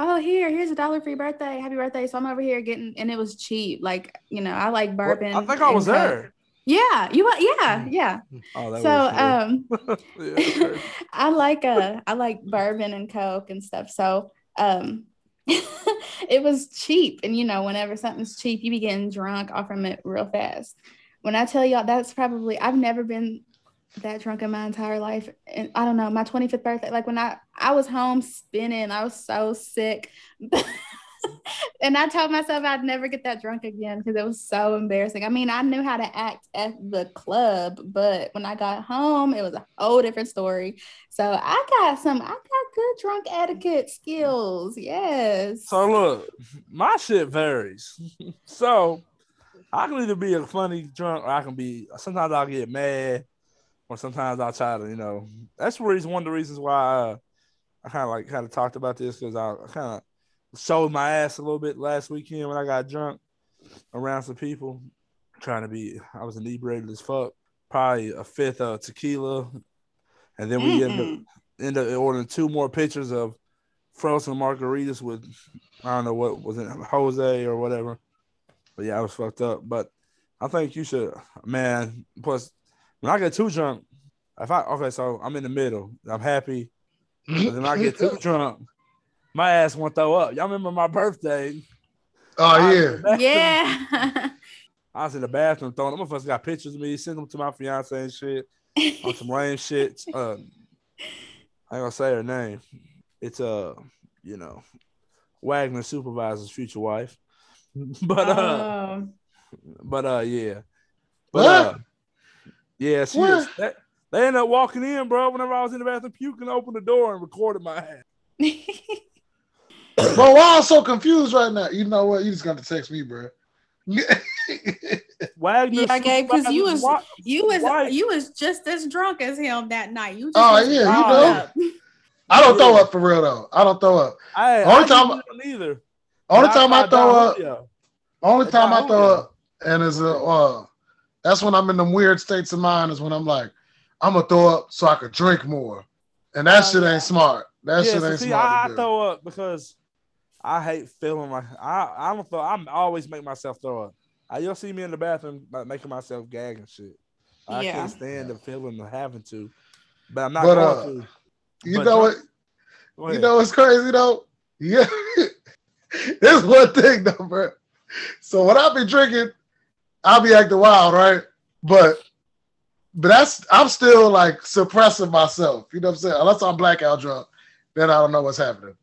Oh, here, here's a dollar for your birthday. Happy birthday. So I'm over here getting, and it was cheap. Like, you know, I like bourbon. I think I and was Coke. there. Yeah, you were, yeah, yeah. Oh, that So was um yeah, that's. I like uh I like bourbon and coke and stuff. So um it was cheap. And you know, whenever something's cheap, you be getting drunk off from it real fast. When I tell y'all that's probably I've never been that drunk in my entire life. And I don't know, my 25th birthday, like when I I was home spinning, I was so sick. and I told myself I'd never get that drunk again because it was so embarrassing. I mean, I knew how to act at the club, but when I got home, it was a whole different story. So I got some, I got good drunk etiquette skills. Yes. So look, my shit varies. so I can either be a funny drunk or I can be sometimes I'll get mad or sometimes I'll try to, you know, that's one of the reasons why uh, I kind of like kind of talked about this because I kind of showed my ass a little bit last weekend when I got drunk around some people trying to be I was inebriated as fuck. Probably a fifth of tequila. And then we ended up Mm-mm. end up ordering two more pitchers of frozen margaritas with I don't know what was it Jose or whatever. But yeah, I was fucked up. But I think you should, man. Plus, when I get too drunk, if I okay, so I'm in the middle. I'm happy. But then I get too drunk, my ass won't throw up. Y'all remember my birthday? Oh I yeah. bathroom- Yeah. I was in the bathroom throwing them. Motherfuckers got pictures of me, send them to my fiance and shit on some lame shit. Uh, I ain't gonna say her name. It's uh, you know, Wagner supervisor's future wife. but uh, Oh. but uh, yeah, but What? uh, yeah, she What? is. That, They ended up walking in, bro. Whenever I was in the bathroom, puking, opened the door and recorded my ass. Bro, why I'm so confused right now? You know what? You just got to text me, bro. Wagner, Yeah, Gabe, 'cause you supervisor, was- wa- you was wife- you was just as drunk as him that night. You just Oh, yeah, you know. up. I don't throw up for real though. I don't throw up. Hey, Only I time- it either. Only But time I tried throw up, Julio. only That's time I throw I up, and is a uh, that's when I'm in them weird states of mind. Is when I'm like, I'm gonna throw up so I could drink more, and that Oh, shit ain't smart. That yeah, shit so ain't see, smart. I, I throw up because I hate feeling like I I don't throw. I'm always make myself throw up. I, you'll see me in the bathroom like, making myself gag and shit. I Yeah. can't stand the feeling of having to, but I'm not But, going uh, to. You But know what? You know what's crazy though? Yeah, there's one thing though, bro. So when I be drinking, I'll be acting wild, right? But but that's I'm still like suppressing myself. You know what I'm saying? Unless I'm blackout drunk, then I don't know what's happening.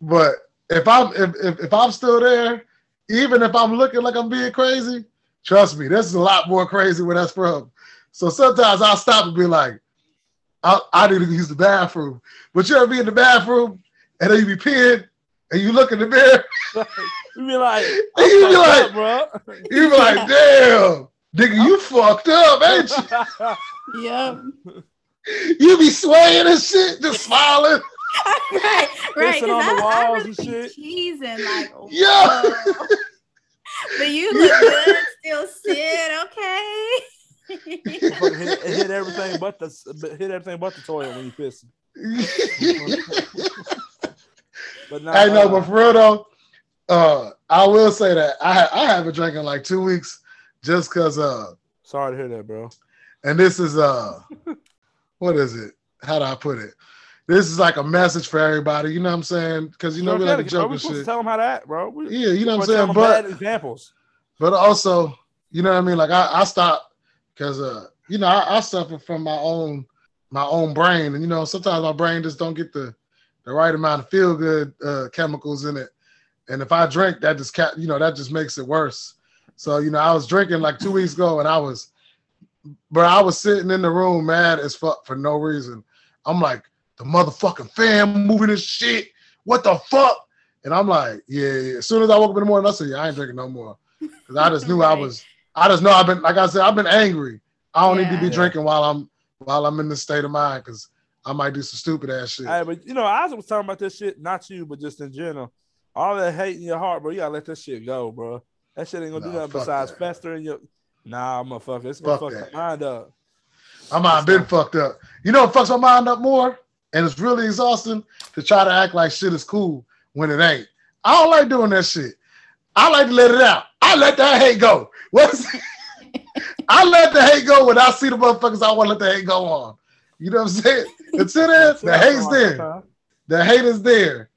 But if I'm if, if, if I'm still there, even if I'm looking like I'm being crazy, trust me, this is a lot more crazy where that's from. So sometimes I'll stop and be like, I, I need to use the bathroom. But you ever be in the bathroom and then you be peeing and you look in the mirror, you be like, You be like- up, bro. you be like, damn, nigga, you fucked up, ain't you? Yep. You be swaying and shit, just smiling. Right, right. Pissing on the Because I, I walls really and shit. cheesing like, Yeah. but you look good, still sit okay. Hit, hit everything but the hit everything but the toilet when you pissing. But now, I know, uh, but for real though, uh, I will say that I I haven't drank in like two weeks just cause uh sorry to hear that, bro. and this is uh what is it? How do I put it? This is like a message for everybody, you know what I'm saying? Because you know we like to bro, joke and shit. tell them how to act, bro. We, Yeah, you know what I'm saying? But bad examples. but also, you know what I mean? Like I, I stopped because uh, you know, I, I suffer from my own my own brain. And you know, sometimes my brain just don't get the the right amount of feel good uh chemicals in it. And if I drink, that just ca- you know, that just makes it worse. So, you know, I was drinking like two weeks ago and I was but I was sitting in the room mad as fuck for no reason. I'm like, the motherfucking fan moving this shit. What the fuck? And I'm like, yeah, yeah. As soon as I woke up in the morning, I said, yeah, I ain't drinking no more. Cause I just knew I was, I just know I've been, like I said, I've been angry. I don't need to be drinking while I'm while I'm in this state of mind because I might do some stupid ass shit. Hey, but you know, I was talking about this shit, not you, but just in general. All that hate in your heart, bro. You gotta let that shit go, bro. That shit ain't gonna do nothing besides that. fester in your. Nah, motherfucker, it's gonna Fuck fuck that. your mind up. My mind been fucked up. You know what fucks my mind up more? And it's really exhausting to try to act like shit is cool when it ain't. I don't like doing that shit. I like to let it out. I let that hate go. What's I let the hate go when I see the motherfuckers I want to let the hate go on. You know what I'm saying? Until then, the hate's there. The hate is there.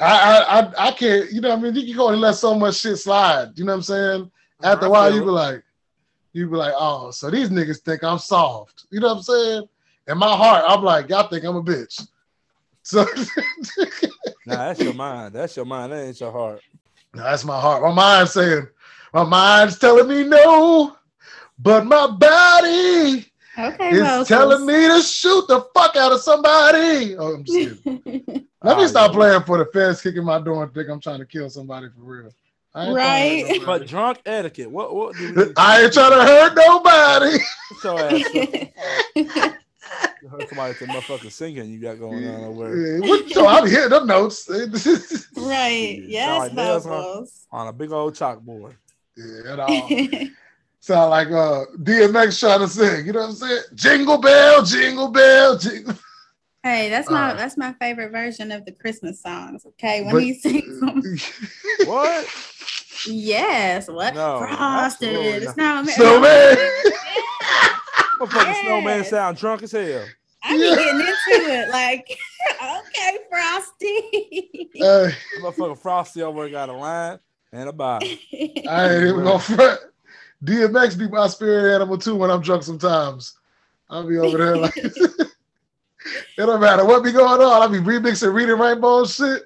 I, I I I can't, you know what I mean? You can go and let so much shit slide. You know what I'm saying? After a while, you be like, you be like, oh, so these niggas think I'm soft. You know what I'm saying? In my heart, I'm like, y'all think I'm a bitch. So Nah, that's your mind. That's your mind. That ain't your heart. No, that's my heart. My mind's saying, my mind's telling me no, but my body okay, is Moses. telling me to shoot the fuck out of somebody. Oh, I'm just kidding. Let me stop yeah. playing for the feds kicking my door and think I'm trying to kill somebody for real. I ain't trying to hurt But drunk etiquette. What? What? Do we I ain't trying to hurt nobody. Get your ass up. You heard somebody say motherfucking singing you got going on over there Yeah, what- so I'm hitting them notes. right. Sound Yes, like nails, on a big old chalkboard. yeah, at all. Sound like uh DMX trying to sing. You know what I'm saying? Jingle bell, jingle bell, jingle. hey, that's my Uh, that's my favorite version of the Christmas songs. Okay, when But- he sings them. What? Yes, what? No, Frosted. absolutely It's not Snowman. Motherfucking Yes. snowman sound drunk as hell. I be getting into it. Like, okay, Frosty. Hey, Motherfucking Frosty over there got a line and a bottle. I ain't even gonna front. DMX be my spirit animal too when I'm drunk sometimes. I'll be over there like it don't matter what be going on. I'll be remixing reading rainbow and shit.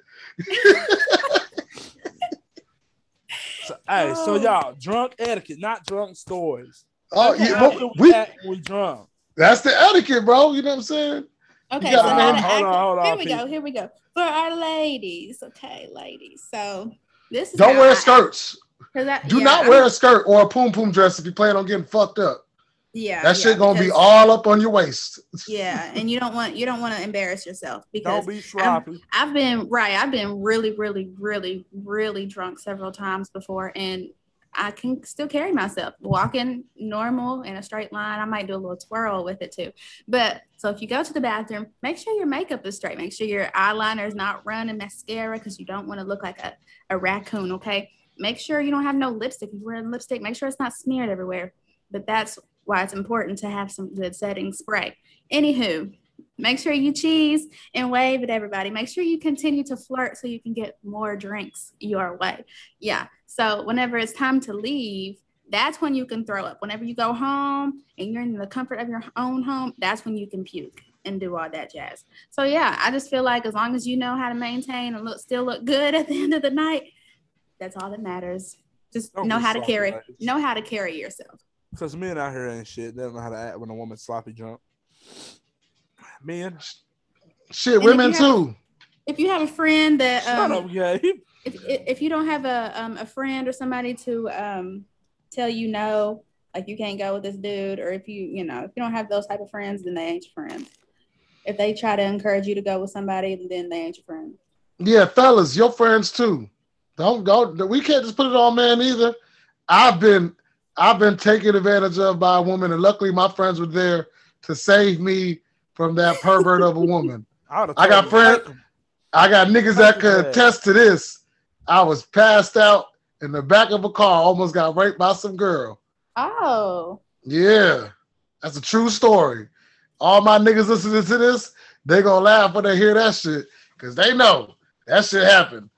So, hey, so Oh. y'all, drunk etiquette, not drunk stories. Oh That's yeah, well, we we we drunk. That's the etiquette, bro. You know what I'm saying? Okay, You so gotta how know- to hold on, hold on, here we Pete. go. Here we go. For our ladies, okay, ladies. So this is Don't wear I- skirts. 'cause I- Do yeah, not wear a skirt or a poom poom dress if you plan on getting fucked up. Yeah, That yeah, shit gonna be all up on your waist. Yeah, and you don't want you don't want to embarrass yourself because Don't be sloppy. I've been right. I've been really, really, really, really drunk several times before, and I can still carry myself. Walking normal in a straight line, I might do a little twirl with it too. But so if you go to the bathroom, make sure your makeup is straight. Make sure your eyeliner is not running mascara because you don't want to look like a, a raccoon. Okay. Make sure you don't have no lipstick. If you're wearing lipstick, make sure it's not smeared everywhere. But that's why it's important to have some good setting spray. Anywho, make sure you cheese and wave at everybody. Make sure you continue to flirt so you can get more drinks your way. Yeah. So whenever it's time to leave, that's when you can throw up. Whenever you go home and you're in the comfort of your own home, that's when you can puke and do all that jazz. So yeah, I just feel like as long as you know how to maintain and look still look good at the end of the night, that's all that matters. Just Don't know how to carry ladies. know how to carry yourself. Because men out here ain't shit. They don't know how to act when a woman's sloppy drunk. Men, Shit, And if women have- too. If you have a friend that shut um, up, Gabe. If if you don't have a um a friend or somebody to um tell you no, like you can't go with this dude, or if you you know if you don't have those type of friends, then they ain't your friends. If they try to encourage you to go with somebody, then they ain't your friend. Yeah, fellas, your friends too. Don't go. We can't just put it on man either. I've been I've been taken advantage of by a woman, and luckily my friends were there to save me from that pervert of a woman. would've I got friends. I got niggas that could attest to this. I was passed out in the back of a car, almost got raped by some girl. Oh, Yeah, that's a true story. All my niggas listening to this, they gonna laugh when they hear that shit, cause they know that shit happened.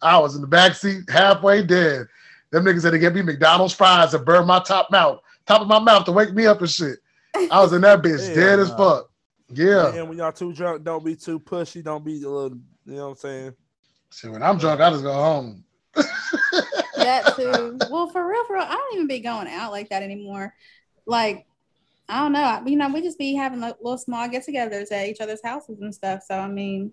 I was in the back seat, halfway dead. Them niggas had to get me McDonald's fries and burn my top mouth, top of my mouth to wake me up and shit. I was in that bitch, dead as fuck. Yeah. And when y'all too drunk, don't be too pushy. Don't be a little, you know what I'm saying? See, when I'm drunk, I just go home. that too. well, for real, for real, I don't even be going out like that anymore. Like, I don't know. You know, we just be having like, little small get-togethers at each other's houses and stuff. So I mean,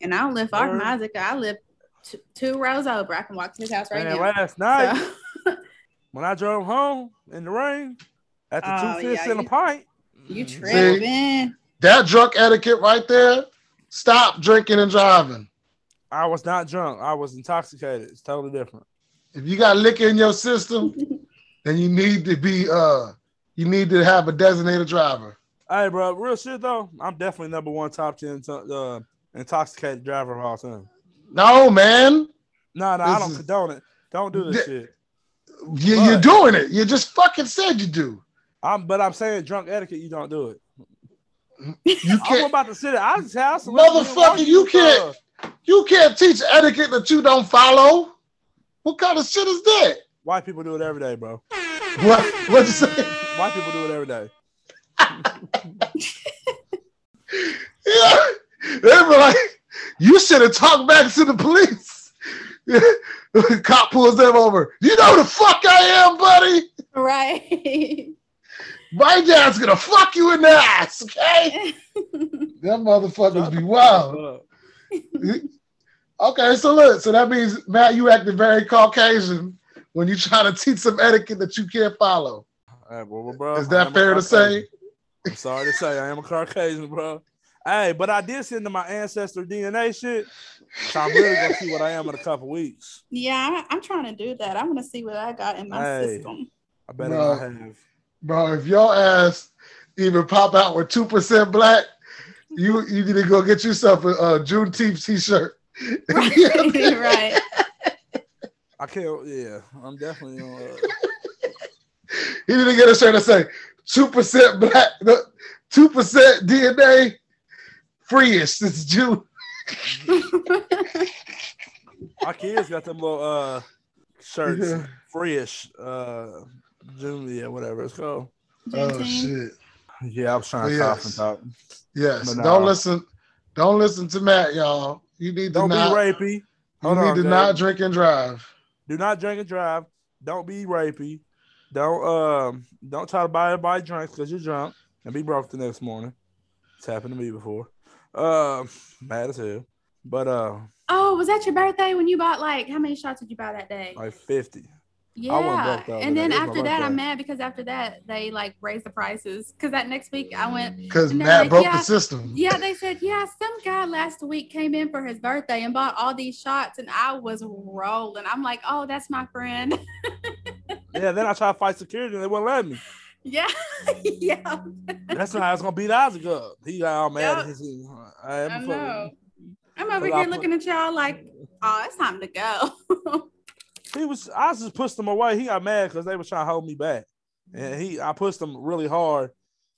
and I don't live far from Isaac. I live t- two rows over. I can walk to his house right Man, now. last night So, when I drove home in the rain at the Oh, two fifths yeah, and a pint. you Mhm. tripping? That drunk etiquette right there. Stop drinking and driving. I was not drunk. I was intoxicated. It's totally different. If you got liquor in your system, then you need to be uh you need to have a designated driver. Hey, bro, real shit though. I'm definitely number one top ten uh, intoxicated driver of all time. No, man. No, no, I don't is- condone it. Don't do this Th- shit. You, you're doing it. You just fucking said you do. I'm, but I'm saying drunk etiquette. You don't do it. You can't. I'm about to sit at Isaac's house. and Motherfucker, you can't- you can't teach etiquette that you don't follow. What kind of shit is that? White people do it every day, bro. What what you say? White people do it every day. Yeah. They be like, you should have talked back to the police. Cop pulls them over. You know the fuck I am, buddy. Right. My dad's gonna fuck you in the ass, okay? that motherfuckers be wild. Okay, so look, so that means Matt, you acting very Caucasian when you try to teach some etiquette that you can't follow. Hey, well, well, bro, Is that fair to say? I'm sorry to say, I am a Caucasian, bro. Hey, but I did send in my ancestor DNA shit, so I'm really gonna see what I am in a couple weeks. yeah, I'm, I'm trying to do that. I want to see what I got in my Hey. system. I bet Bro. I have. Bro, if your ass even pop out with two percent black, you you need to go get yourself a, a Juneteenth t-shirt. right. I can't. Yeah, I'm definitely. On, uh, You need to get a shirt that say two percent black, two percent DNA, freeish. It's June. my kids got them little uh shirts, Yeah. freeish, uh, June, yeah, whatever it's called. Oh shit. Yeah, I was trying to Yes. talk and talk. Yes. But, don't uh, listen. Don't listen to Matt, y'all. You need to Don't be not. rapey. You Hold need on, to Jay. not drink and drive. Do not drink and drive. Don't be rapey. Don't um don't try to buy everybody drinks because you're drunk. and be broke the next morning. It's happened to me before. Uh, mad as hell. But uh, Oh, was that your birthday when you bought like how many shots did you buy that day? like fifty. Yeah. wasn't broke and then it was my after that, I'm mad because after that they like raised the prices. Because that next week I went. Because Matt like, broke yeah. the system. Yeah, they said yeah. Some guy last week came in for his birthday and bought all these shots, and I was rolling. I'm like, oh, that's my friend. Yeah, then I tried to fight security and they wouldn't let me. yeah, yeah. That's how I was gonna beat Isaac up. He got all mad. Yep. at his, uh, I, I know. I'm over But I here put- looking at y'all like, oh, it's time to go. He was. I just pushed him away. He got mad because they were trying to hold me back, and he. I pushed him really hard,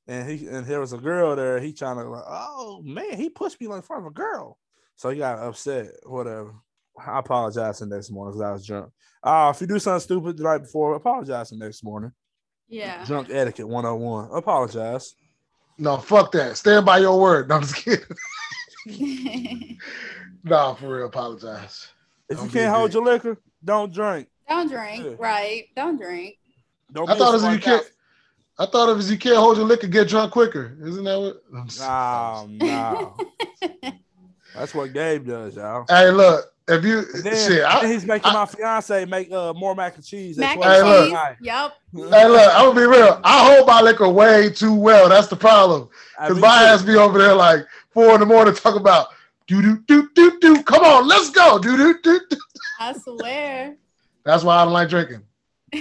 and he and there was a girl there. He trying to like, oh man, he pushed me like in front of a girl, so he got upset. Whatever. I apologize the next morning because I was drunk. Uh, if you do something stupid the night before, apologize the next morning. yeah. Drunk etiquette 101. Apologize. No, fuck that. Stand by your word. No, I'm just kidding. Nah, for real, apologize. If Don't you can't hold dick. your liquor, don't drink. Don't drink, Yeah. right? Don't drink. Don't I thought a it was if you can't. I thought it was you can't hold your liquor, get drunk quicker. Isn't that what? I'm Nah, nah. That's what Gabe does, y'all. Hey, look, if you And then, shit, then I, he's making I- my fiance make uh, more mac and cheese. Mac at and Hey, 12 look. cheese. night. Yep. hey, look, I'm gonna be real. I hold my liquor way too well. That's the problem. I Because mean, my ass be over there like four in the morning talking about do do do do do. Come on, let's go. Do do do do. I swear. That's why I don't like drinking.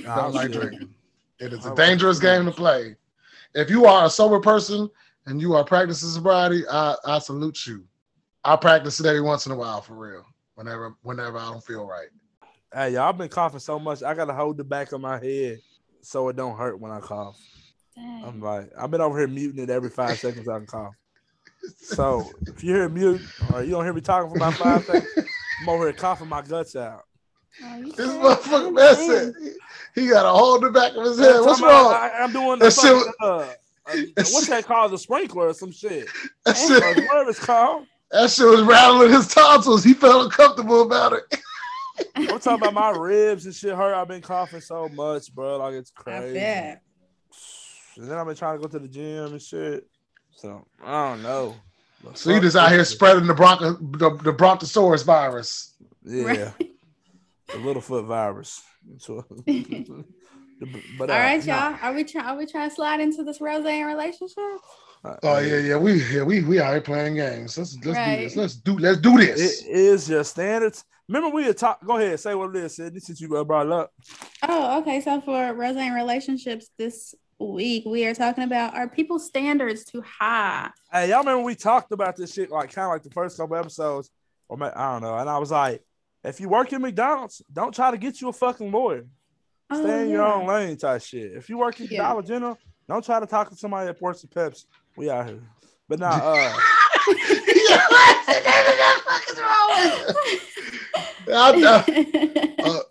I don't like drinking. It is a dangerous game to play. If you are a sober person and you are practicing sobriety, I, I salute you. I practice it every once in a while for real. Whenever whenever I don't feel right. Hey, y'all I've been coughing so much. I gotta hold the back of my head so it don't hurt when I cough. Dang. I'm like, I've been over here muting it every five seconds I can cough. So if you hear mute or you don't hear me talking for about five seconds, I'm over here coughing my guts out. Oh, This motherfucker I man said understand. he, he got a hole in the back of his head. What's Talking about, wrong? I, am doing the That shit fucking, uh, uh, what's that called? The sprinkler or some shit. That Or shit, whatever it's called. that shit was rattling his tonsils. He felt uncomfortable about it. I'm talking about my ribs and shit hurt. I've been coughing so much, bro. Like it's I crazy. bet. And then I've been trying to go to the gym and shit. So I don't know. But So you just out here spreading the broncho the, the brontosaurus virus. Yeah. Right. The little foot virus. So- but uh, All right, y'all. Are we trying? Are we trying to slide into this rosé and relationship? uh, Oh yeah, yeah. We yeah, we we out here playing games. Let's let's Right. do this. Let's do let's do this. It is your standards. Remember we had talked. Go ahead, say what it is, Sydney, since you uh, brought it up. Oh, okay. So for rosé and relationships this week, we are talking about are people's standards too high? Hey, y'all remember we talked about this shit like kind of like the first couple episodes, or I don't know. And I was like, if you work in McDonald's, don't try to get you a fucking lawyer. Oh, Stay in your own lane type shit. If you work in Yeah. Dollar General, don't try to talk to somebody that works at Pepsi. We out here. But now, uh, I- I-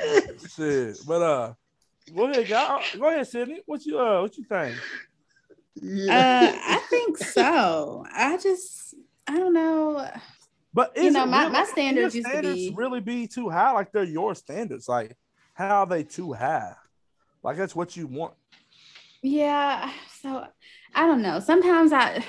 uh, shit. But uh, go ahead, y'all. Go ahead, Sydney. What you uh, what you think? yeah. uh, I think so. I just, I don't know. But You know, my- really- my standards your used to standards be- really be too high. Like they're your standards. Like how are they too high? Like that's what you want. Yeah. So I don't know. Sometimes I,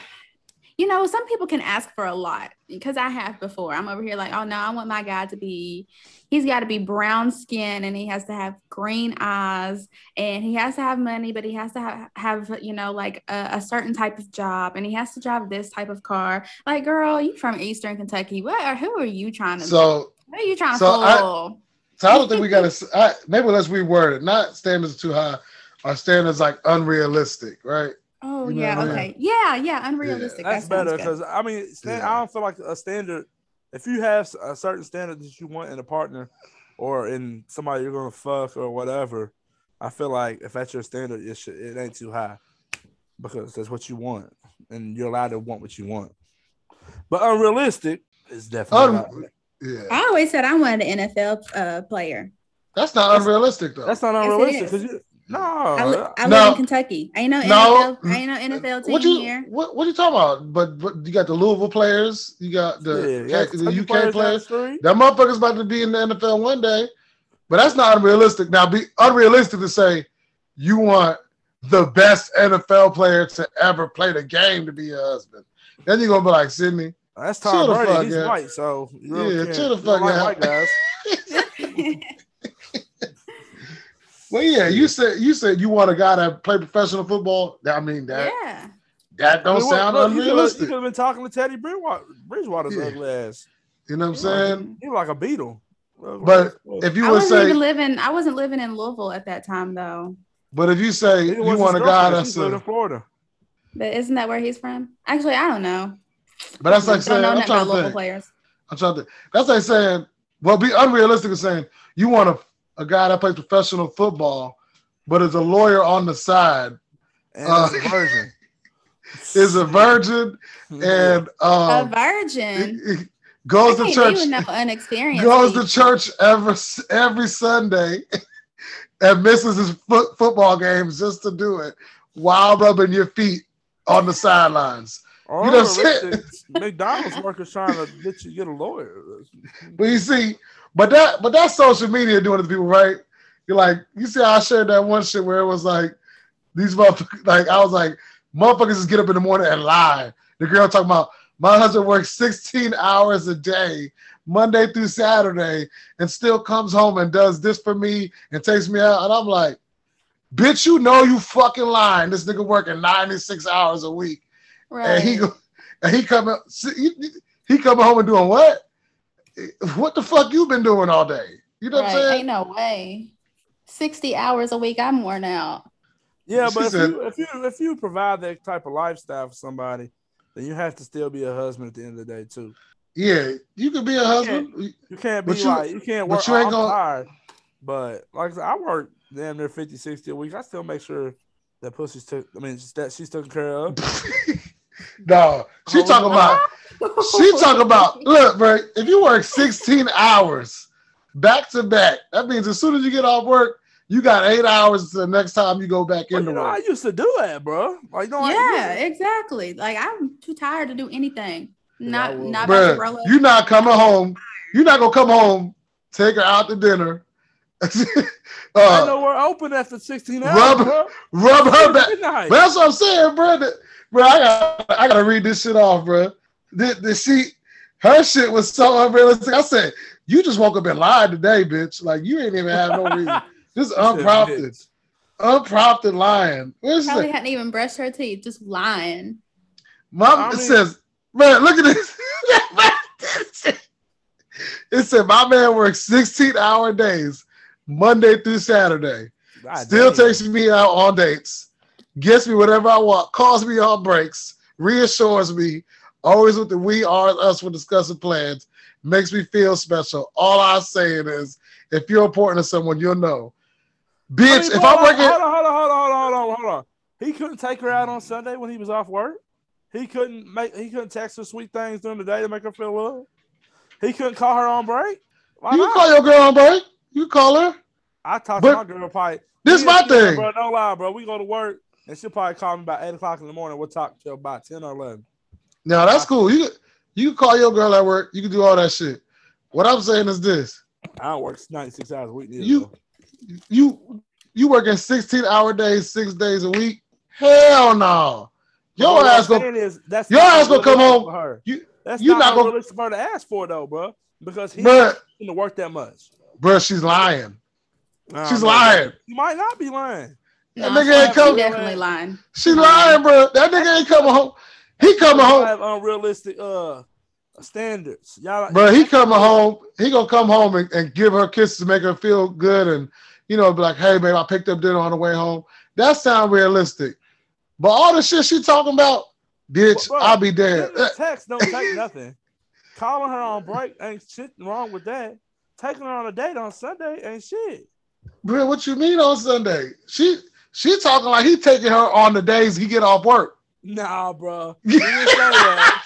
you know, some people can ask for a lot because I have before. I'm over here like, oh no, I want my guy to be, he's got to be brown skin and he has to have green eyes and he has to have money, but he has to have, have you know, like a, a certain type of job and he has to drive this type of car. Like, girl, you from Eastern Kentucky. What are, who are you trying to, So what are you trying to so I- fool? so I don't think we gotta maybe let's reword it. Not standards too high. Our standards like unrealistic, right? Oh, you know yeah. what I mean? Okay. Yeah. Yeah. Unrealistic. That's that better because I mean, stand, Yeah. I don't feel like a standard. If you have a certain standard that you want in a partner or in somebody you're gonna fuck or whatever, I feel like if that's your standard, it should, it ain't too high because that's what you want and you're allowed to want what you want. But unrealistic is definitely Un- not. Yeah. I always said I wanted an NFL uh, player. That's not That's- unrealistic though. That's not unrealistic is. because you no. I, li- I No. live in Kentucky. I ain't no, No. NFL. I ain't no NFL team what you here. what what you talking about? But but you got the Louisville players, you got the, yeah, yeah, K- the Kentucky UK down players. That motherfucker's about to be in the NFL one day. But that's not unrealistic. Now, be unrealistic to say you want the best NFL player to ever play the game to be your husband. Then you're gonna be like Sydney. That's Chill Tom the Brady. He's out. white, so you really Yeah, can't- chill the fuck out. white guys. Well, yeah, you said you said you want a guy that play professional football. I mean that yeah. that don't I mean, sound look, unrealistic. You could have been talking to Teddy Bridgewater, Bridgewater's Yeah. ugly ass. You know what I'm saying? He was like a beetle. But if you I would wasn't say, living. I wasn't living in Louisville at that time though. but if you say Neither you want a guy girlfriend. that's She lived a, in Florida. But isn't that where he's from? Actually, I don't know. but that's like saying I'm nothing trying about to local think. players. I'm trying to. That's like saying, well, be unrealistic is saying you want a, a guy that plays professional football, but is a lawyer on the side, And Uh, a virgin. is a virgin, and a um, virgin. goes to church, do with no unexperienced. goes to church every every Sunday, and misses his foot, football games just to do it while rubbing your feet on the sidelines. Or You know what I'm saying? McDonald's workers trying to get you get a lawyer. But you see, but that but that's social media doing it to people, right? You're like, you see, how I shared that one shit where it was like these motherfuckers, like I was like, motherfuckers just get up in the morning and lie. The girl talking about my husband works 16 hours a day, Monday through Saturday, and still comes home and does this for me and takes me out. And I'm like, bitch, you know you fucking lying. This nigga working 96 hours a week. Right. And he go, and he come he, he coming home and doing what? What the fuck you been doing all day? You know what I'm saying? Ain't no way. Sixty hours a week. I'm worn out. Yeah, She but if you, if you if you provide that type of lifestyle for somebody, then you have to still be a husband at the end of the day too. Yeah, you can be a husband. You can't be But you- like you can't but you ain't I'm gonna- tired, but like I said, I work damn near 50, 60 a week. I still make sure that pussy's took. I mean, that she's taken care of. no, she Oh, talking about she talking about look, bro. If you work 16 hours back to back, that means as soon as you get off work, you got eight hours to the next time you go back But, into you know, I used to do that, bro. Like, you know, I- yeah, exactly. Like I'm too tired to do anything. Not I not about to Bro, roll up. not coming home. You're not gonna come home, take her out to dinner, I uh, know we're open after 16 hours, Rub- bro. rub her back. Midnight. That's what I'm saying, bro. That- Bro, I got I gotta read this shit off, bro. The, the she her shit was so unrealistic. I said, you just woke up and lied today, bitch. Like you ain't even have no reason. Just unprompted, unprompted lying. What's Probably that? hadn't even brushed her teeth, just lying. Mom, I mean- says, man, look at this. it said my man works 16 hour days, Monday through Saturday. God Still damn. takes me out on dates, gets me whatever I want, calls me on breaks, reassures me, always with the we are us when discussing plans, makes me feel special. All I'm saying is, if you're important to someone, you'll know. Bitch, if I'm working, hold on, hold on, hold on, hold on, hold on, hold on. He couldn't take her out on Sunday when he was off work. He couldn't make. He couldn't text her sweet things during the day to make her feel love. He couldn't call her on break. Why you not? call your girl on break. You call her. I talk but to my girl probably. this me my thing. bro. Don't lie, bro. We go to work and she'll probably call me about eight o'clock in the morning. We'll talk till about ten or eleven. No, that's cool. You you can call your girl at work. You can do all that shit. What I'm saying is this: I don't work ninety six hours a week. Neither, You- you you working 16 hour days, six days a week. Hell no. Your what ass I'm go. saying is that's your ass gonna come home. for Her. You That's you not, not gonna- for her to ask for though, bro. Because he Bruh, didn't work that much. Bro, she's lying. Nah, She's man. lying. You might not be lying. That nigga ain't coming. definitely lying. She lying, bro. That nigga ain't coming home. He coming Y'all home, have unrealistic uh standards. Y'all, Bro, He coming home. He gonna come home and, and give her kisses, make her feel good, and you know, be like, "Hey, babe, I picked up dinner on the way home." That sound realistic. But all the shit she talking about, bitch, Bro, I'll be damned. Sending text don't take nothing. Calling her on break ain't shit wrong with that. Taking her on a date on Sunday ain't shit. Bro, what you mean on Sunday? She she talking like he taking her on the days he get off work. Nah, bro. She didn't say that.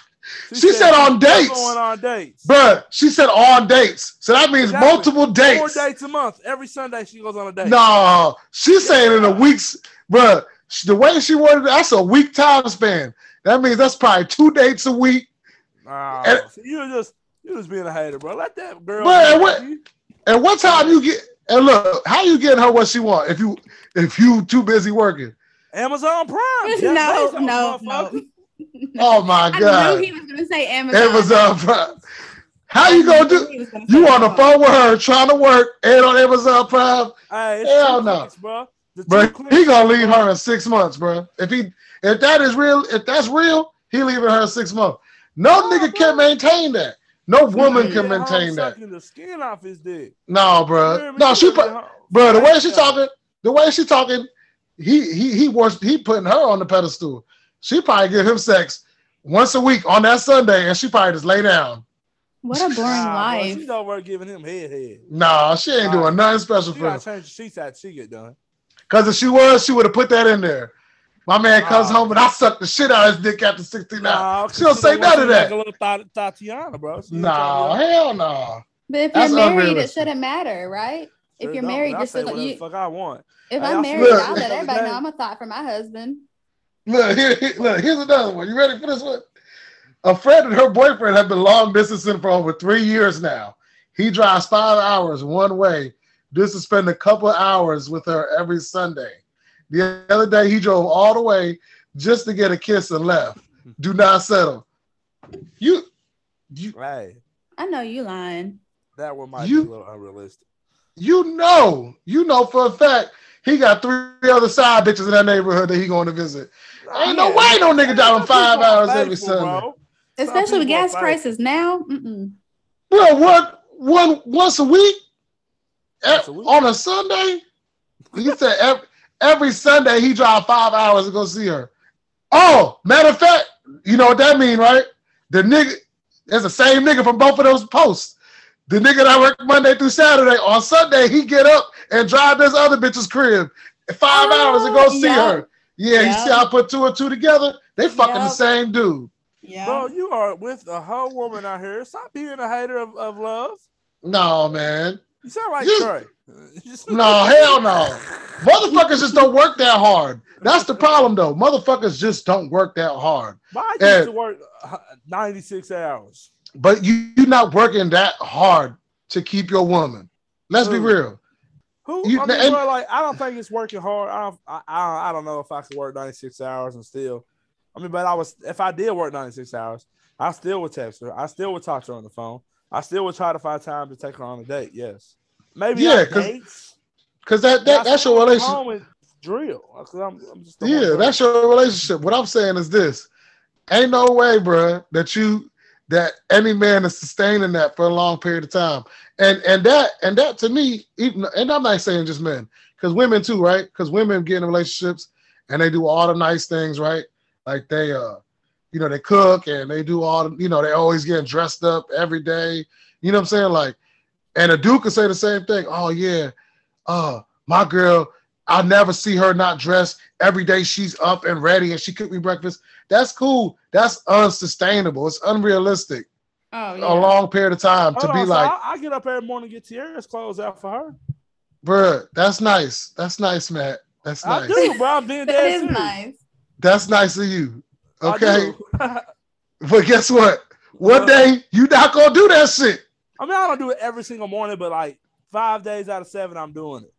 She said on dates. Going on dates. bro. she said on dates. So that means Exactly. multiple Four dates. dates a month. Every Sunday she goes on a date. No, she's saying in a week's, bro. the way she worded it, that's a week time span. That means that's probably two dates a week. Nah, And- see, you just you just being a hater, bro. Let that girl. Bro, and what-. And what time you get, and look, how you getting her what she want if you if you too busy working? Amazon Prime. Jeff no, no, no. Oh my god! I god. knew he was gonna say Amazon. Prime. Amazon Prime. How you gonna do? gonna You on the phone with her trying to work and on Amazon Prime, Hey, it's Hell no. clicks, bro. Bro? He gonna leave her in six months, bro. If he, if that is real, if that's real, he leaving her in six months. No Oh, nigga bro. can maintain that. No woman He can at home maintain that. sucking the skin off his dick. No, bro. hear? No, she He put, bro. The way she uh, talking, the way she talking, he he he was he putting her on the pedestal. She probably give him sex once a week on that Sunday, and she probably just lay down. What a boring Nah, bro, life. She's over giving him head head. Nah, she ain't Nah. doing nothing special She for him. gotta change the sheets after she get done. Cause if she was, she would have put that in there. My man comes Nah. home and I suck the shit out of his dick after 69. Nah, she don't say none of that. Like a little Tat- Tatiana, bro. She ain't Nah, hell no. But if That's you're married, it shouldn't matter, right? If Sure you're don't, married, but I you're say still whatever you, the fuck I want. if Hey, I'm married, look- I'll let everybody know I'm a thought for my husband. Look, here, here- look, here's another one. You ready for this one? A friend and her boyfriend have been long distancing for over three years now. He drives five hours one way just to spend a couple hours with her every Sunday. The other day, he drove all the way just to get a kiss and left. Do not settle. You, you, Hey, I know you lying. that one might You- be a little unrealistic. you know, you know for a fact he got three other side bitches in that neighborhood that he going to visit. Ain't no way no nigga driving five people are hours every Sunday. bro. Especially with gas prices now. Mm-mm. Bro, what one once a week? Eh, Once a week. on a Sunday? He said every, every Sunday he drive five hours to go see her. Oh, matter of fact, you know what that mean, right? The nigga it's the same nigga from both of those posts. The nigga that work Monday through Saturday on Sunday, he get up and drive this other bitch's crib five Oh, hours to go see yeah. her. Yeah, you see how I put two and two together? They fucking the same dude. Yeah. Bro, you are with a whole woman out here. Stop being a hater of, of love. No, man. You sound like You-. No, hell no. Motherfuckers just don't work that hard. That's the problem, though. Motherfuckers just don't work that hard. Mine used to work uh, 96 hours. But you, you're not working that hard to keep your woman. Let's be real. Who? You- I mean, and- like I don't think it's working hard. I don't, I, I, I don't know if I could work 96 hours and still. I mean, but I was if I did work 96 hours, I still would text her. I still would talk to her on the phone. I still would try to find time to take her on a date. Yes, maybe Yeah, not 'cause dates. Because that, that that's your relationship. drill. I'm, I'm just Yeah, that's your relationship. What I'm saying is this: ain't no way, bruh, that you that any man is sustaining that for a long period of time. And and that and that to me, even and I'm not saying just men, because women too, right? Because women get in relationships and they do all the nice things, right? Like they uh, you know, they cook and they do all the, you know, they always getting dressed up every day. You know what I'm saying? Like, and a dude could say the same thing. Oh yeah, uh, my girl, I never see her not dressed. Every day she's up and ready and she cooked me breakfast. That's cool. That's unsustainable. It's unrealistic. oh yeah. A long period of time to Hold be on, so like, I, I get up every morning get Tierra's clothes out for her. bruh, that's nice. That's nice, Matt. That's nice. I nice. do, bro. I'm being that dead is serious. nice. That's nice of you. Okay. But guess what? One Uh, day you not gonna do that shit. I mean, I don't do it every single morning, but like five days out of seven, I'm doing it.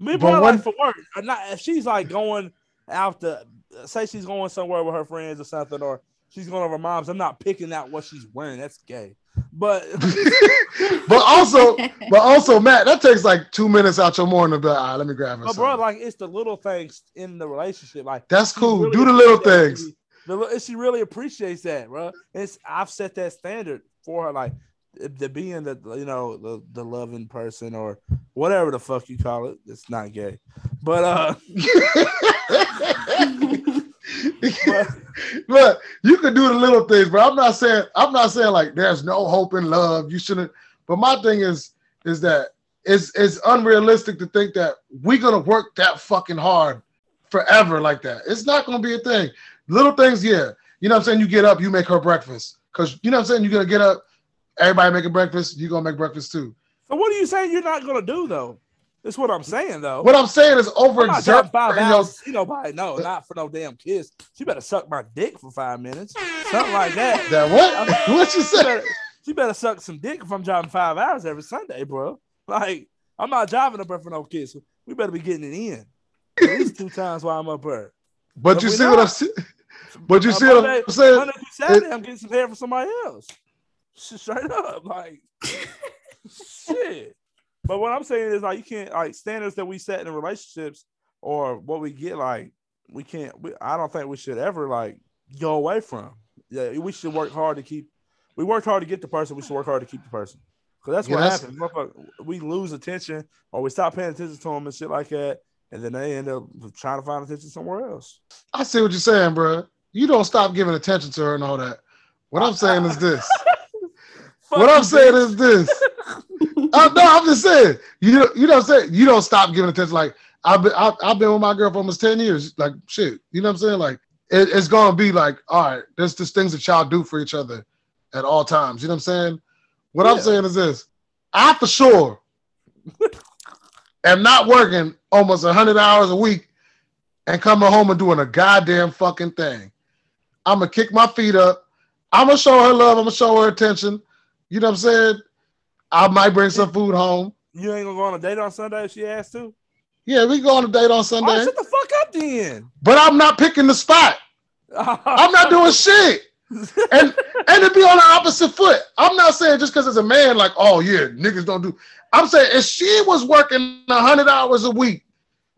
Me, But one- like for work. Not if she's like going after, say she's going somewhere with her friends or something, or she's going over mom's. I'm not picking out what she's wearing. That's gay. But but also, but also, Matt, that takes like two minutes out your morning like, all right, let me grab her. but bro, like it's the little things in the relationship. Like That's cool. really Do the little things. The, she really appreciates that, bro. It's I've set that standard for her, like the being the you know the, the loving person or whatever the fuck you call it. It's not gay, but uh, but, Look, you can do the little things, but I'm not saying I'm not saying like there's no hope in love. You shouldn't. But my thing is is that it's it's unrealistic to think that we're gonna work that fucking hard forever like that. It's not gonna be a thing. Little things, yeah. You know what I'm saying? You get up, you make her breakfast. Cause you know what I'm saying? You're gonna get up, everybody making breakfast, you're gonna make breakfast too. so what are you saying you're not gonna do though? That's what I'm saying though. What I'm saying is not dropping overexert. five you hours. You know, by no, not for no damn kiss. She better suck my dick for five minutes, something like that. that what? What you She say? better, she better suck some dick if I'm driving five hours every Sunday, bro. Like, I'm not driving up her for no kiss. We better be getting it in. At least two times while I'm up her. But If you see what I'm saying? But you Uh, see what I'm saying? Monday through Saturday, I'm getting some hair from somebody else. Straight up, like shit. But what I'm saying is like you can't like standards that we set in relationships or what we get like we can't. We, I don't think we should ever like go away from. Yeah, we should work hard to keep. We worked hard to get the person. We should work hard to keep the person. Cause that's what Yeah, that's- happens. We lose attention or we stop paying attention to them and shit like that, and then they end up trying to find attention somewhere else. I see what you're saying, bro. You don't stop giving attention to her and all that. What I'm saying is this. What I'm saying is this. Uh, no, I'm just saying. You you know what I'm saying? You don't stop giving attention. Like I've been I, I've been with my girl for almost 10 years. Like shit. You know what I'm saying? Like it, it's gonna be like, all right, there's just things that y'all do for each other at all times. You know what I'm saying? What I'm saying is this. I for sure am not working almost hundred hours a week and coming home and doing a goddamn fucking thing. I'm gonna kick my feet up. I'm gonna show her love. I'm gonna show her attention. You know what I'm saying? I might bring some food home. You ain't gonna go on a date on Sunday if she asks to? Yeah, we go on a date on Oh, Sunday, shut the fuck up then. but I'm not picking the spot. I'm not doing shit. And and to be on the opposite foot. I'm not saying just because it's a man, like, oh yeah, niggas don't do. I'm saying if she was working hundred hours a week,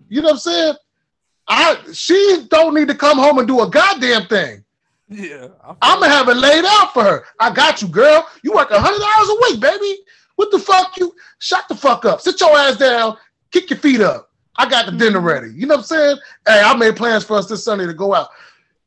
you know what I'm saying? I she don't need to come home and do a goddamn thing. Yeah. I I'm gonna have it laid out for her. I got you, girl. You work hundred hours a week, baby. What the fuck? You shut the fuck up. Sit your ass down. Kick your feet up. I got the dinner mm-hmm. ready. You know what I'm saying? Hey, I made plans for us this Sunday to go out.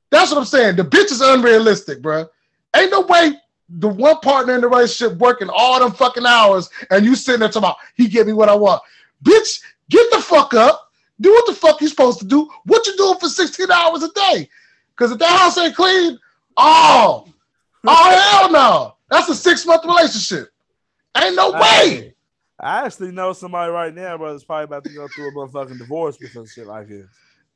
That's what I'm saying. The bitch is unrealistic, bruh. Ain't no way the one partner in the relationship working all them fucking hours and you sitting there talking about he give me what I want. Bitch, get the fuck up. Do what the fuck you supposed to do. What you doing for 16 hours a day? Because if that house ain't clean, oh, oh hell no. That's a six month relationship. Ain't no way. I actually know somebody right now, bro, that's probably about to go through a motherfucking divorce because of shit like this.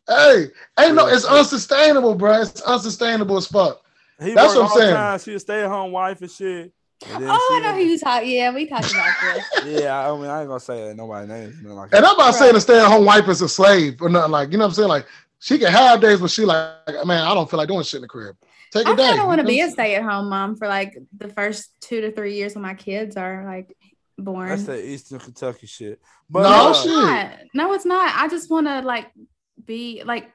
Hey, ain't no, it's unsustainable, bro. It's unsustainable as fuck. He That's what I'm saying. Time. She a stay at home wife and shit. And Oh, I know who you talk. Yeah, we talked about this. Yeah, I mean, I ain't gonna say that nobody's name. Like And. I'm not saying a stay at home wife is a slave or nothing like, you know what I'm saying? Like, she can have days, but she like, man, I don't feel like doing shit in the crib. Take a I day. I kind of want to be what a I'm saying? stay-at-home mom for like the first two to three years when my kids are like born. That's that Eastern Kentucky shit. But No, uh, it's shit. not. No, it's not. I just want to like be like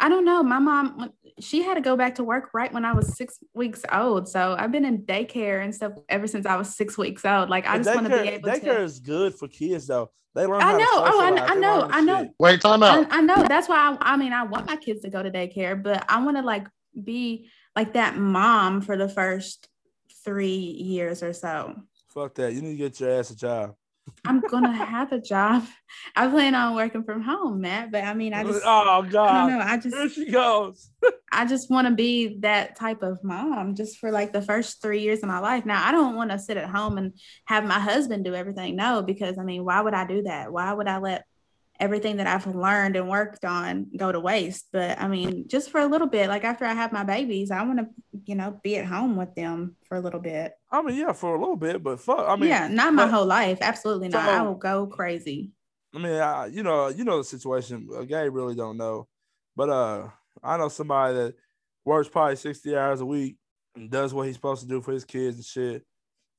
I don't know. My mom she had to go back to work right when I was six weeks old. So I've been in daycare and stuff ever since I was six weeks old. Like I but just want to be daycare, able daycare to. Daycare is good for kids though. They learn. I how to know. Oh, I. I know. I know. shit. Wait, time I, out. I know. That's why I, I mean I want my kids to go to daycare, but I want to like be like that mom for the first three years or so. Fuck that. You need to get your ass a job. I'm gonna have a job. I plan on working from home, Matt. But I mean, I just oh I don't God. know. I just There she goes. I just want to be that type of mom just for like the first three years of my life. Now, I don't want to sit at home and have my husband do everything. No, because I mean, why would I do that? Why would I let everything that I've learned and worked on go to waste? But I mean, just for a little bit, like after I have my babies, I want to, you know, be at home with them for a little bit. I mean, yeah, for a little bit, but fuck. I mean, yeah, not my but- whole life. Absolutely not. I will go crazy. I mean, I, you know, you know the situation. A gay really don't know, but uh, I know somebody that works probably sixty hours a week and does what he's supposed to do for his kids and shit.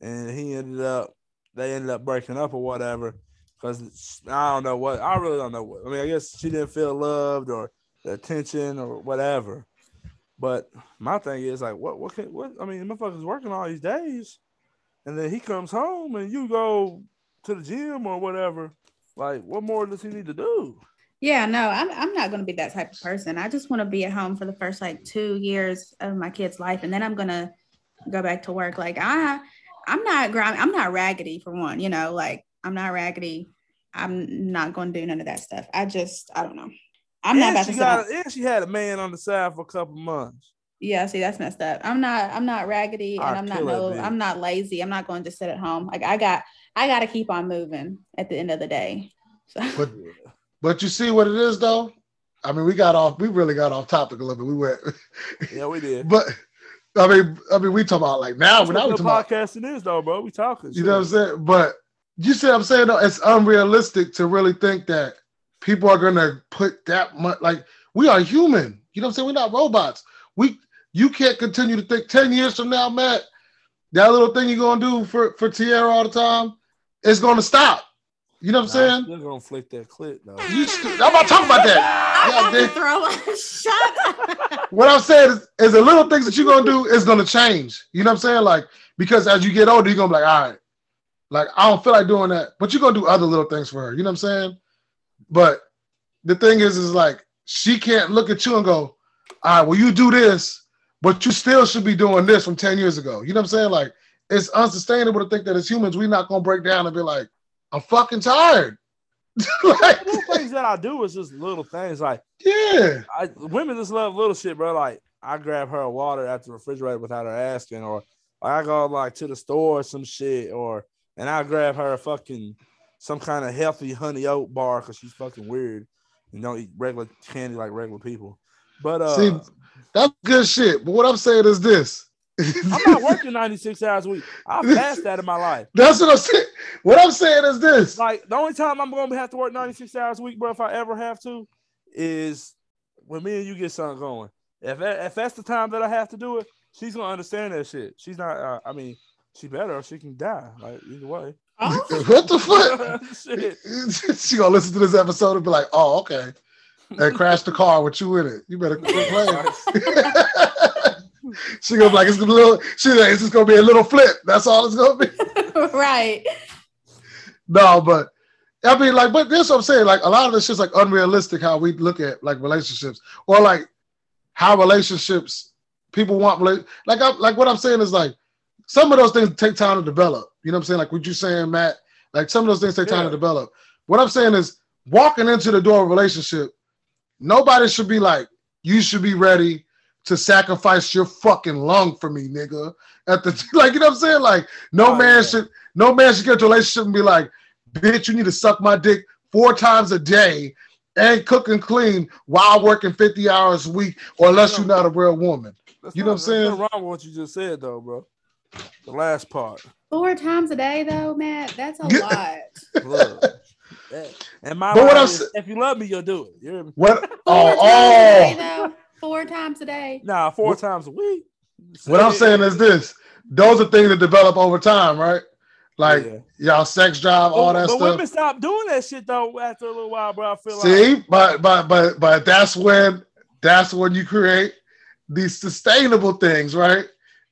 And he ended up, they ended up breaking up or whatever, because I don't know what. I really don't know what. I mean, I guess she didn't feel loved or attention or whatever. But my thing is like, what, what can, what? I mean, motherfucker's working all these days, and then he comes home and you go to the gym or whatever. Like, what more does he need to do? Yeah, no, I'm I'm not gonna be that type of person. I just want to be at home for the first like two years of my kid's life, and then I'm gonna go back to work. Like I, I'm not grimy. I'm not raggedy for one. You know, like I'm not raggedy. I'm not gonna do none of that stuff. I just I don't know. I'm not and about she to sit got, down- and she had a man on the side for a couple months. Yeah, see, that's messed up. I'm not. I'm not raggedy, and I'll I'm not no. I'm not lazy. I'm not going to sit at home. Like I got. I got to keep on moving at the end of the day. So. But but you see what it is though? I mean, we got off, we really got off topic a little bit. We went, Yeah, we did. but I mean, I mean, we talk about like now, That's we're not what talking the about, podcasting is, though, bro. We talking. you know what I'm saying? But you see what I'm saying though? It's unrealistic to really think that people are gonna put that much like We are human. You know what I'm saying? We're not robots. We you can't continue to think 10 years from now, Matt, that little thing you're gonna do for, for Tierra all the time is gonna stop. You know what I'm saying? saying? Still gonna flick that clip though. You st- I'm not talking about that. I'm Yeah, about to throw a shot. What I'm saying is, is the little things that you're gonna do is gonna change. You know what I'm saying? Like because as you get older, you're gonna be like, all right, like I don't feel like doing that, but you're gonna do other little things for her. You know what I'm saying? But the thing is, is like she can't look at you and go, all right, well you do this, but you still should be doing this from 10 years ago. You know what I'm saying? Like it's unsustainable to think that as humans we're not gonna break down and be like, I'm fucking tired. like, little things that I do is just little things like yeah. I women just love little shit, bro. Like I grab her water at the refrigerator without her asking, or I go like to the store or some shit, or and I grab her a fucking some kind of healthy honey oat bar because she's fucking weird and don't eat regular candy like regular people. But uh, See, That's good shit. But what I'm saying is this. I'm not working 96 hours a week. I've passed that in my life. That's what I'm saying. What I'm saying is this. Like the only time I'm gonna have to work 96 hours a week, bro, if I ever have to, is when me and you get something going. If that, if that's the time that I have to do it, she's gonna understand that shit. She's not. Uh, I mean, she better or she can die. Like either way. Oh, What the fuck? shit. she gonna listen to this episode and be like, "Oh, okay," and crash the car with you in it. You better quit playing. she gonna be like, "It's gonna be a little." She like, "It's just gonna be a little flip." That's all it's gonna be. right. No, but I mean, like, but this what I'm saying. Like, a lot of this shit's like unrealistic how we look at like relationships, or like how relationships people want. Like, I, like what I'm saying is like some of those things take time to develop. You know what I'm saying? Like what you saying, Matt. Like some of those things take time Yeah. to develop. What I'm saying is walking into the door of a relationship, nobody should be like, you should be ready to sacrifice your fucking lung for me, nigga. At the like, you know what I'm saying? Like, no Oh, man yeah. should no man should get into a relationship and be like, bitch, you need to suck my dick four times a day and cook and clean while working 50 hours a week, or unless you're not a real woman. That's You know not- what I'm saying? Wrong with what you just said, though, bro. The last part. Four times a day, though, Matt. That's a lot. Look. that- and my But what line I'm if you love me, you'll do it. You hear me? What Four oh times a day, oh though. Four times a day. Nah, four What- times a week. what I'm saying is this. Those are things that develop over time, right? Like Yeah. y'all sex drive, all that but stuff. But women stop doing that shit though after a little while, bro. I feel like See, but but but but that's when that's when you create these sustainable things, right?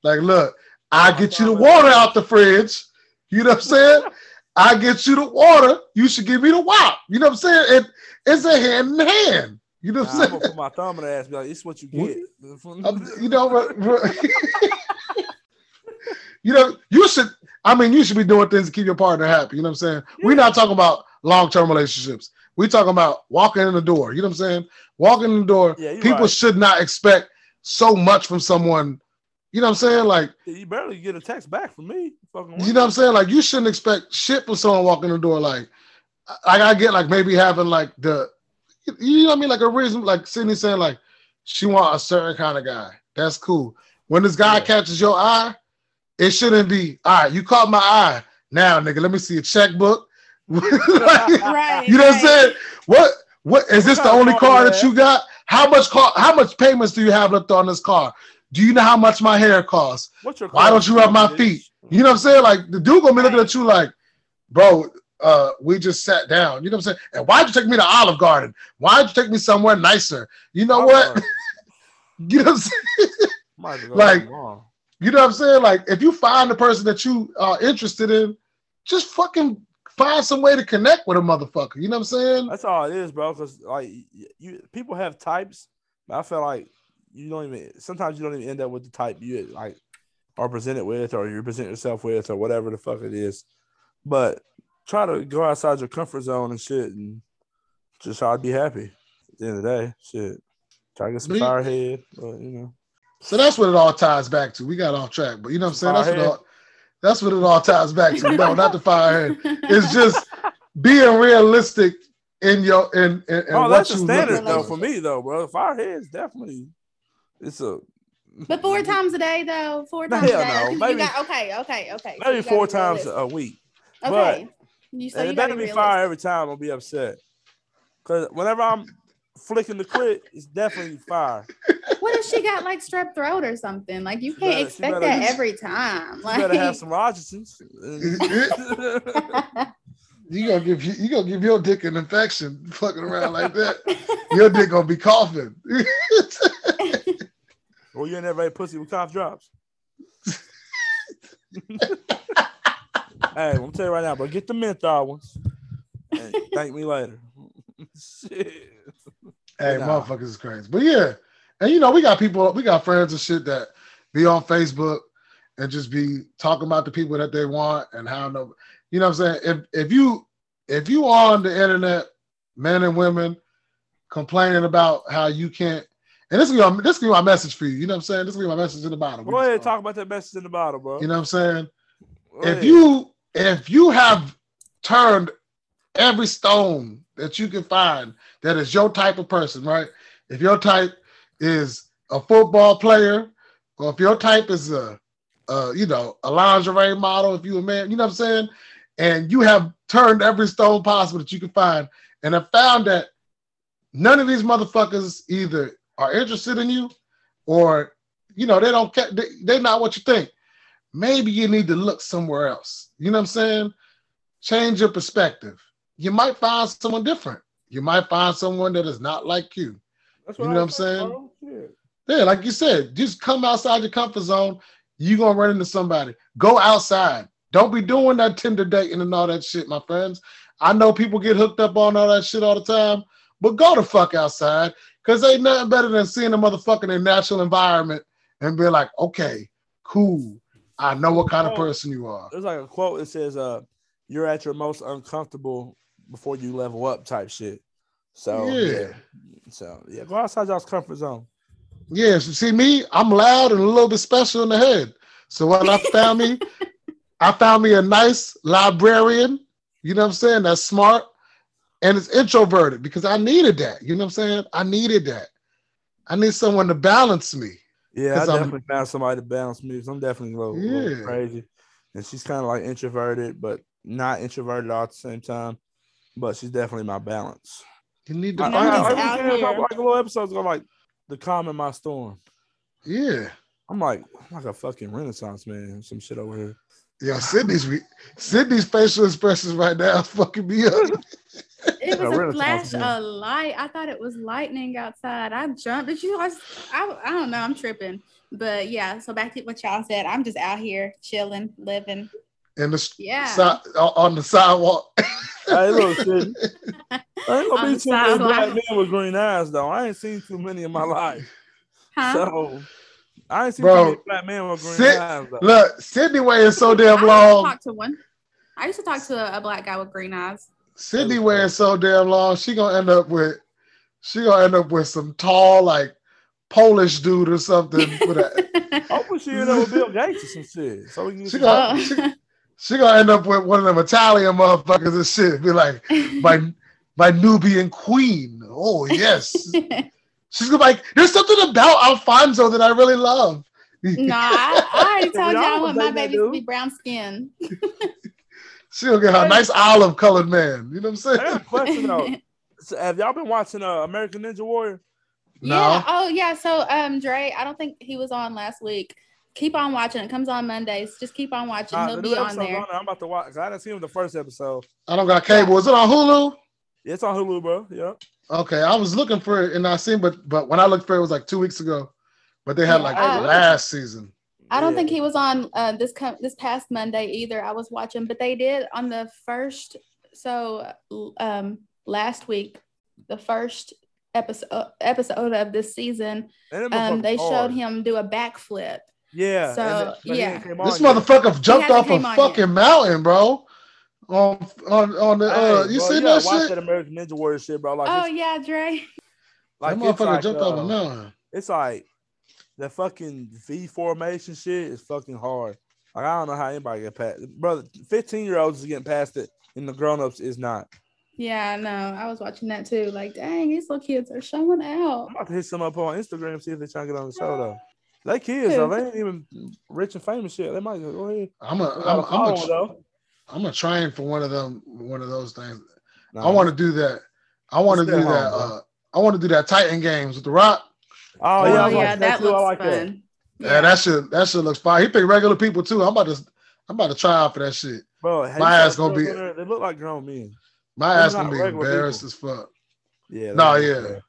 Like, look, I get you the water out the fridge. You know what I'm saying? I get you the water. You should give me the wop. You know what I'm saying? It, it's a hand in hand. You know Nah, what I'm I'm saying? put my thumb in the ass. Be like, it's what you get. Um, you know, you know, you should. I mean, you should be doing things to keep your partner happy. You know what I'm saying? We're not talking about long term relationships. We're talking about walking in the door. You know what I'm saying? Walking in the door. Yeah, people right. should not expect so much from someone. You know what I'm saying? Like, you barely get a text back from me. Fucking you know what I'm saying? Like, you shouldn't expect shit from someone walking the door. Like, I, I get like maybe having like the, you know what I mean? Like a reason, like Sydney saying like she want a certain kind of guy. That's cool. When this guy Yeah. catches your eye, it shouldn't be all right. You caught my eye. Now, nigga, let me see a checkbook. Like, Right. you know what I'm saying? What what is this the only car car that you got? How much car how much payments do you have left on this car? Do you know how much my hair costs? What's your Why don't you rub my feet? You know what I'm saying? Like the dude gonna be looking at you like, bro, uh, we just sat down. You know what I'm saying? And why'd you take me to Olive Garden? Why'd you take me somewhere nicer? You know what? You know what I'm saying? Like, You know what I'm saying? Like if you find the person that you are interested in, just fucking find some way to connect with a motherfucker. You know what I'm saying? that's all it is, bro. Because like you, people have types. But I feel like you don't even. Sometimes you don't even end up with the type you like are presented with, or you present yourself with, or whatever the fuck it is. But try to go outside your comfort zone and shit, and just try to be happy. At the end of the day, shit. Try to get some Me- firehead, but you know. So that's what it all ties back to. We got off track, but you know what I'm saying? That's what, all, that's what it all ties back to. No, not the firehead. It's just being realistic in your in, in, in oh, what that's the you standard looking though for. for me though, bro. Firehead is definitely it's a But four times a day, though. Four No, times a day. no. You Maybe- got, okay, okay, okay. Maybe you gotta four times a week. Okay. You so you it gotta better be be fire every time. I'll be upset because whenever I'm flicking the clit it's definitely fire. What if she got like strep throat or something? Like you She can't better- expect better- that every time. You Like better have some Robitussins. You gonna give you, you gonna give your dick an infection fucking around like that. Your dick gonna be coughing. or you ain't that right pussy with cough drops. hey, I'm tell you right now, bro. Get the menthol ones. And thank me later. Shit. Hey, Nah. motherfuckers is crazy. But yeah, and you know, we got people, we got friends and shit that be on Facebook and just be talking about the people that they want and how no, you know what I'm saying? If if you if you are on the internet, men and women complaining about how you can't, and this is gonna this gonna be my message for you. You know what I'm saying? This is gonna be my message in the bottom. Go ahead, talk about that message in the bottle, bro. You know what I'm saying? Go if ahead. you if you have turned every stone that you can find that is your type of person, right? If your type is a football player, or if your type is a, a you know a lingerie model, if you a man, you know what I'm saying, and you have turned every stone possible that you can find, and have found that none of these motherfuckers either are interested in you, or you know they don't care, they, they're not what you think maybe you need to look somewhere else. You know what I'm saying? Change your perspective. You might find someone different. You might find someone that is not like you. That's you know what I'm saying? Shit. Yeah, like you said, just come outside your comfort zone. You're gonna run into somebody. Go outside. Don't be doing that Tinder dating and all that shit, my friends. I know people get hooked up on all that shit all the time, but go the fuck outside. Cause ain't nothing better than seeing a motherfucker in a natural environment and be like, okay, cool. I know what kind of person you are. There's like a quote that says, "Uh, you're at your most uncomfortable before you level up," type shit. So Yeah. yeah, so yeah, go outside y'all's comfort zone. Yes, you see me, I'm loud and a little bit special in the head. So when I found me, I found me a nice librarian, you know what I'm saying? That's smart and it's introverted because I needed that. You know what I'm saying? I needed that. I need someone to balance me. Yeah, I 'Cause I'm- definitely found somebody to balance me. 'cause I'm definitely a little, little crazy, and she's kind of like introverted, but not introverted all at the same time. But she's definitely my balance. You need to I, And I, I'm find just I, out I, here. like a little episodes ago, like the calm in my storm. Yeah. I'm like, I'm like a fucking renaissance man. Some shit over here. Yeah, Sydney's re- Sydney's facial expressions right now fucking me up. It A was a flash of light. I thought it was lightning outside. I jumped. Did you guys? I, I don't know. I'm tripping. But yeah, so back to what y'all said. I'm just out here chilling, living. And the Yeah. si- on the sidewalk. Hey, look, shit. I ain't On gonna the be too many black men with green eyes though. I ain't seen too many in my life, Huh? so I ain't seen Bro, too many black men with green sit- eyes though. Look, Sydney way is so I damn used to long. talk to one. I used to talk to a, a black guy with green eyes. Sydney wearing so damn long, she gonna end up with she gonna end up with some tall like Polish dude or something. With a, Hopefully she end up with Bill Gates or some shit. So we can She some- got- Oh. she- she gonna end up with one of them Italian motherfuckers and shit. Be like my my Nubian queen. Oh yes, she's gonna be like. There's something about Alfonso that I really love. no, I, I already told y'all I want my think that, babies to be brown skin. She gonna get her a nice olive colored man. You know what I'm I got a saying? question though. So have y'all been watching uh, American Ninja Warrior? No. Yeah. Oh, yeah. So, um, Dre, I don't think he was on last week. Keep on watching. It comes on Mondays. Just keep on watching. Uh, He'll the be on there. on. I'm about to watch. 'cause I didn't see him the first episode. I don't got cable. Is it on Hulu? Yeah, it's on Hulu, bro. Yeah. Okay, I was looking for it and I seen, but but when I looked for it, it was like two weeks ago. But they had like uh, last season. I don't Yeah. think he was on uh, this com- this past Monday either. I was watching, but they did on the first. So, um, last week, the first episode episode of this season, um, motherfuckers they showed him do a backflip. Yeah. So, and then- but he yeah. This on yet. motherfucker jumped off a fucking yet. mountain, bro. On on on the uh, Hey, you bro, see you that shit? that American Ninja Warrior shit, bro. Like, oh yeah, Dre. like that motherfucker like, jumped uh, off a mountain. It's like the fucking V formation shit is fucking hard. Like I don't know how anybody get past, brother. Fifteen year olds is getting past it, and the grown ups is not. Yeah, I know. I was watching that too. Like, dang, these little kids are showing out. I'm about to hit some up on Instagram see if they trying to get on the show though. They kids though, they ain't even rich and famous yet. They might go go ahead. I'm a They I'm got a a, I'm a, though. I'm a train for one of them one of those things. Nah, I want to do that. I want to do home, that. Uh, I want to do that Titan games with the Rock. Oh, Oh, yeah, Oh was yeah, that too. I looks like that. fun. Yeah, that shit that shit looks fine. He picked regular people too. I'm about to I'm about to try out for that shit. Bro, My ass gonna be- They look like grown men. My They're ass gonna be embarrassed people. as fuck. Yeah. No, they- yeah.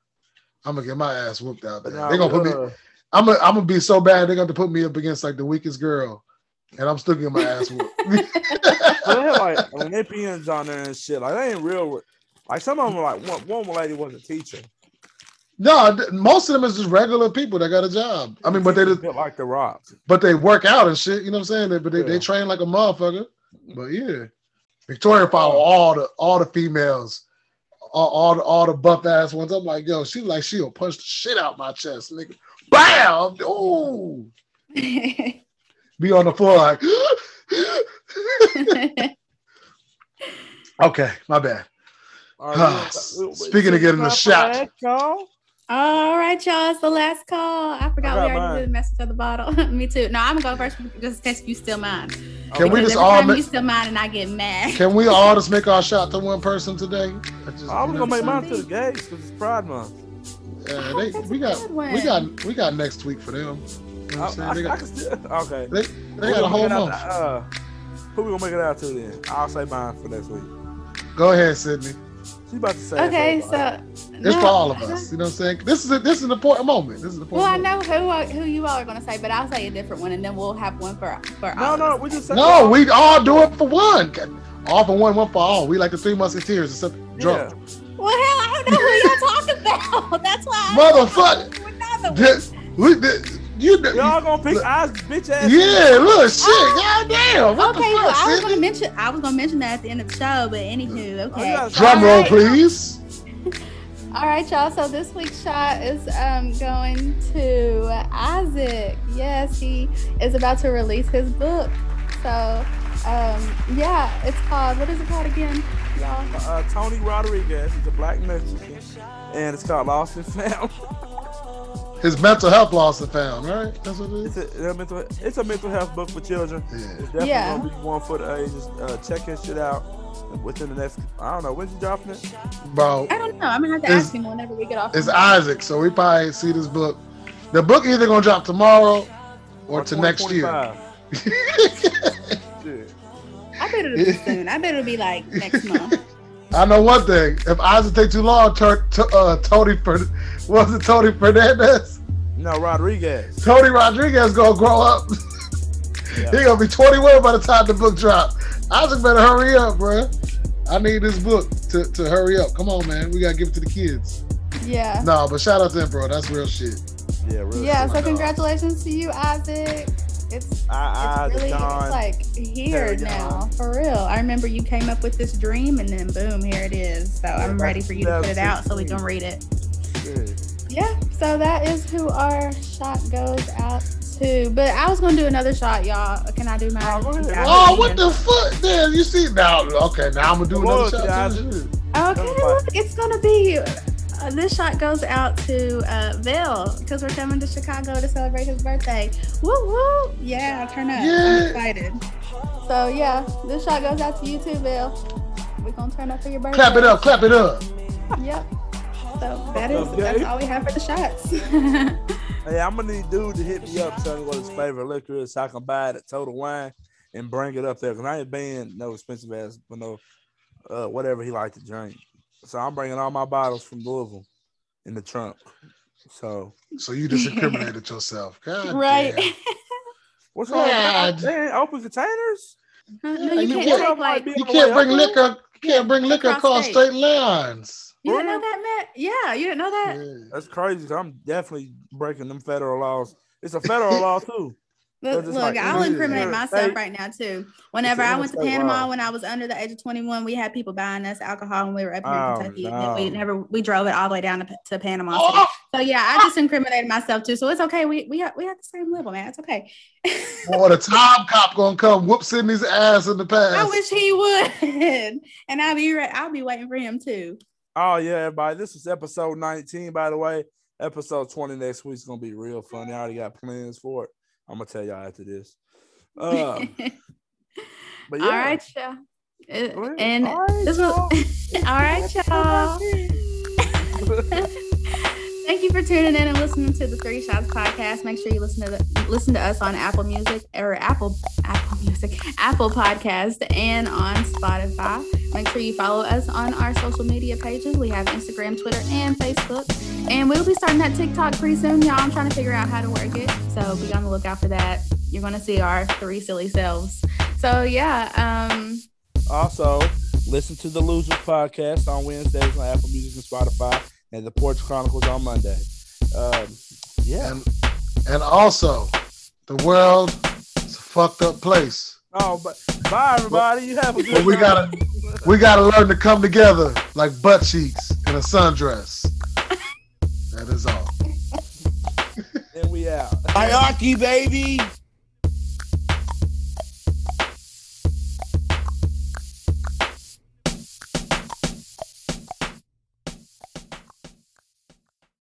I'm gonna get my ass whooped out there. Nah, They're gonna put me. uh, I'm gonna, I'm gonna be so bad. They're gonna put me up against like the weakest girl, and I'm still getting my ass whooped. But they have like Olympians on there and shit. Like they ain't real. Like some of them, like one, one lady was a teacher. No, most of them is just regular people that got a job. I mean, but they just, built like the Rock. but they work out and shit. You know what I'm saying? They, but they, they train like a motherfucker. But yeah, Victoria follow all the all the females, all all the, all the buff ass ones. I'm like, yo, she like she'll punch the shit out my chest, nigga. Bam! Ooh, be on the floor like. okay, my bad. All right, we- we- Speaking of getting the shot. that, y'all? All right, y'all. It's the last call. I forgot I we already mine. did the message of the bottle. Me too. No, I'm gonna go first just in case you still mine. Can we just every all time ma- you still mine and I get mad. Can we all just make our shot to one person today? I just, I was you gonna know, make mine to the gays because it's Pride Month. yeah, they, we got we got we got next week for them. You know I, what I'm saying? They I got, can still, okay. they, Who they got a whole make month. to- uh, who we gonna make it out to then? I'll say mine for next week. Go ahead, Sydney. She about to say. Okay, so- so It's no, for all of us. You know what I'm saying? This is a, this is an important moment. This is an Well, I know who are, who you all are gonna say, but I'll say a different one, and then we'll have one for for No, all of no, we just said moment. No, we all do it for one. All for one, one for all. We like the three musketeers, except drunk. Well, hell, I don't know who you're talking about. That's why. Motherfucker. This- we, this- you, Y'all gonna pick eyes, bitch ass. yeah, look, shit, goddamn. What Okay, the well, fuck, I was gonna mention I was gonna mention that at the end of the show, but anywho, okay. gotta- Drum roll, right. please. All right, y'all. So this week's shot is um, going to Isaac. Yes, he is about to release his book. So um, yeah, it's called. What is it called again, y'all? Uh, Tony Rodriguez. He's a black Mexican, and it's called Lost and Found. His mental health loss is found, right? That's what it It's a, a mental. It's a mental health book for children. Yeah. It's definitely Yeah. gonna be one for the ages. Uh, check his shit out within the next. I don't know when's he dropping it. Bro, I don't know. I'm gonna have to ask him whenever we get off. it's Isaac, so we probably see this book. The book either gonna drop tomorrow or, to next year. I bet it'll be soon. I bet it'll be like next month. I know one thing. If Isaac take too long, tur- t- uh, Tony Fer- was it Tony Fernandez? No, Rodriguez. Tony Rodriguez gonna grow up. Yeah. he gonna be 21 by the time the book drop. Isaac better hurry up, bro. I need this book to, to hurry up. Come on, man. We gotta give it to the kids. Yeah. No, but shout out to him, bro. That's real shit. Yeah, really. Yeah. my So dog. congratulations to you, Isaac. It's I, I, it's really John. it's like here Terry now for real i remember you came up with this dream and then boom here it is so i'm ready for you to put it out so we can read it Shit. yeah so that is who our shot goes out to but i was gonna do another shot y'all can i do mine Oh, go Oh, what in- the fuck? Damn, you see now? Okay, now I'm gonna do another on, shot. too, okay look it's gonna be uh, this shot goes out to uh Bill because we're coming to Chicago to celebrate his birthday. Woo woo! Yeah, turn up. Yeah. I'm excited. So yeah, this shot goes out to you too, Bill. We're gonna turn up for your birthday. Clap it up, clap it up. Yep. So that is Okay. that's all we have for the shots. Hey, I'm gonna need dude to hit me up, tell me what his favorite liquor is, so I can buy it at Total Wine and bring it up there. Cause I ain't paying no expensive ass, but no, uh, whatever he like to drink. So I'm bringing all my bottles from Louisville in the trunk. So So you just incriminated yourself. God right. damn. what's wrong? that? God. They open containers. no, you you can't can't- take like You can't bring up liquor. You can't bring liquor Across across state. state lines. you didn't know that, Matt? Yeah, you didn't know that. Yeah. That's crazy. I'm definitely breaking them federal laws. It's a federal law too. Look, look like I'll incriminate other myself state. right now too. Whenever I went to Panama law. when I was under the age of 21, we had people buying us alcohol when we were up here Oh, in Kentucky. And we never we drove it all the way down to, to Panama. City. Oh, So yeah, I just incriminated myself too. So it's okay. We we have, we have the same level, man. It's okay. boy, the time cop gonna come whoop Sydney's ass in the past. I wish he would, and I'll be re- I'll be waiting for him too. Oh yeah, everybody. This is episode 19, by the way. Episode 20 next week's gonna be real funny. I already got plans for it. I'm gonna tell y'all after this. Uh, but yeah. All right, y'all. And right, this was all right, y'all. Thank you for tuning in and listening to the Three Shots podcast. Make sure you listen to the, listen to us on Apple Music or Apple Apple Music, Apple Podcast, and on Spotify. Make sure you follow us on our social media pages. We have Instagram, Twitter, and Facebook. And we'll be starting that TikTok pretty soon, y'all. I'm trying to figure out how to work it. So be on the lookout for that. You're gonna see our three silly selves. So yeah, um Also, listen to the Losers podcast on Wednesdays on Apple Music and Spotify, and the Porch Chronicles on Monday. Um, yeah. And and also, the world is a fucked up place. Oh, but bye everybody. You have a good. We gotta we gotta learn to come together like butt cheeks in a sundress. That is all. And we out. Hierarchy, baby.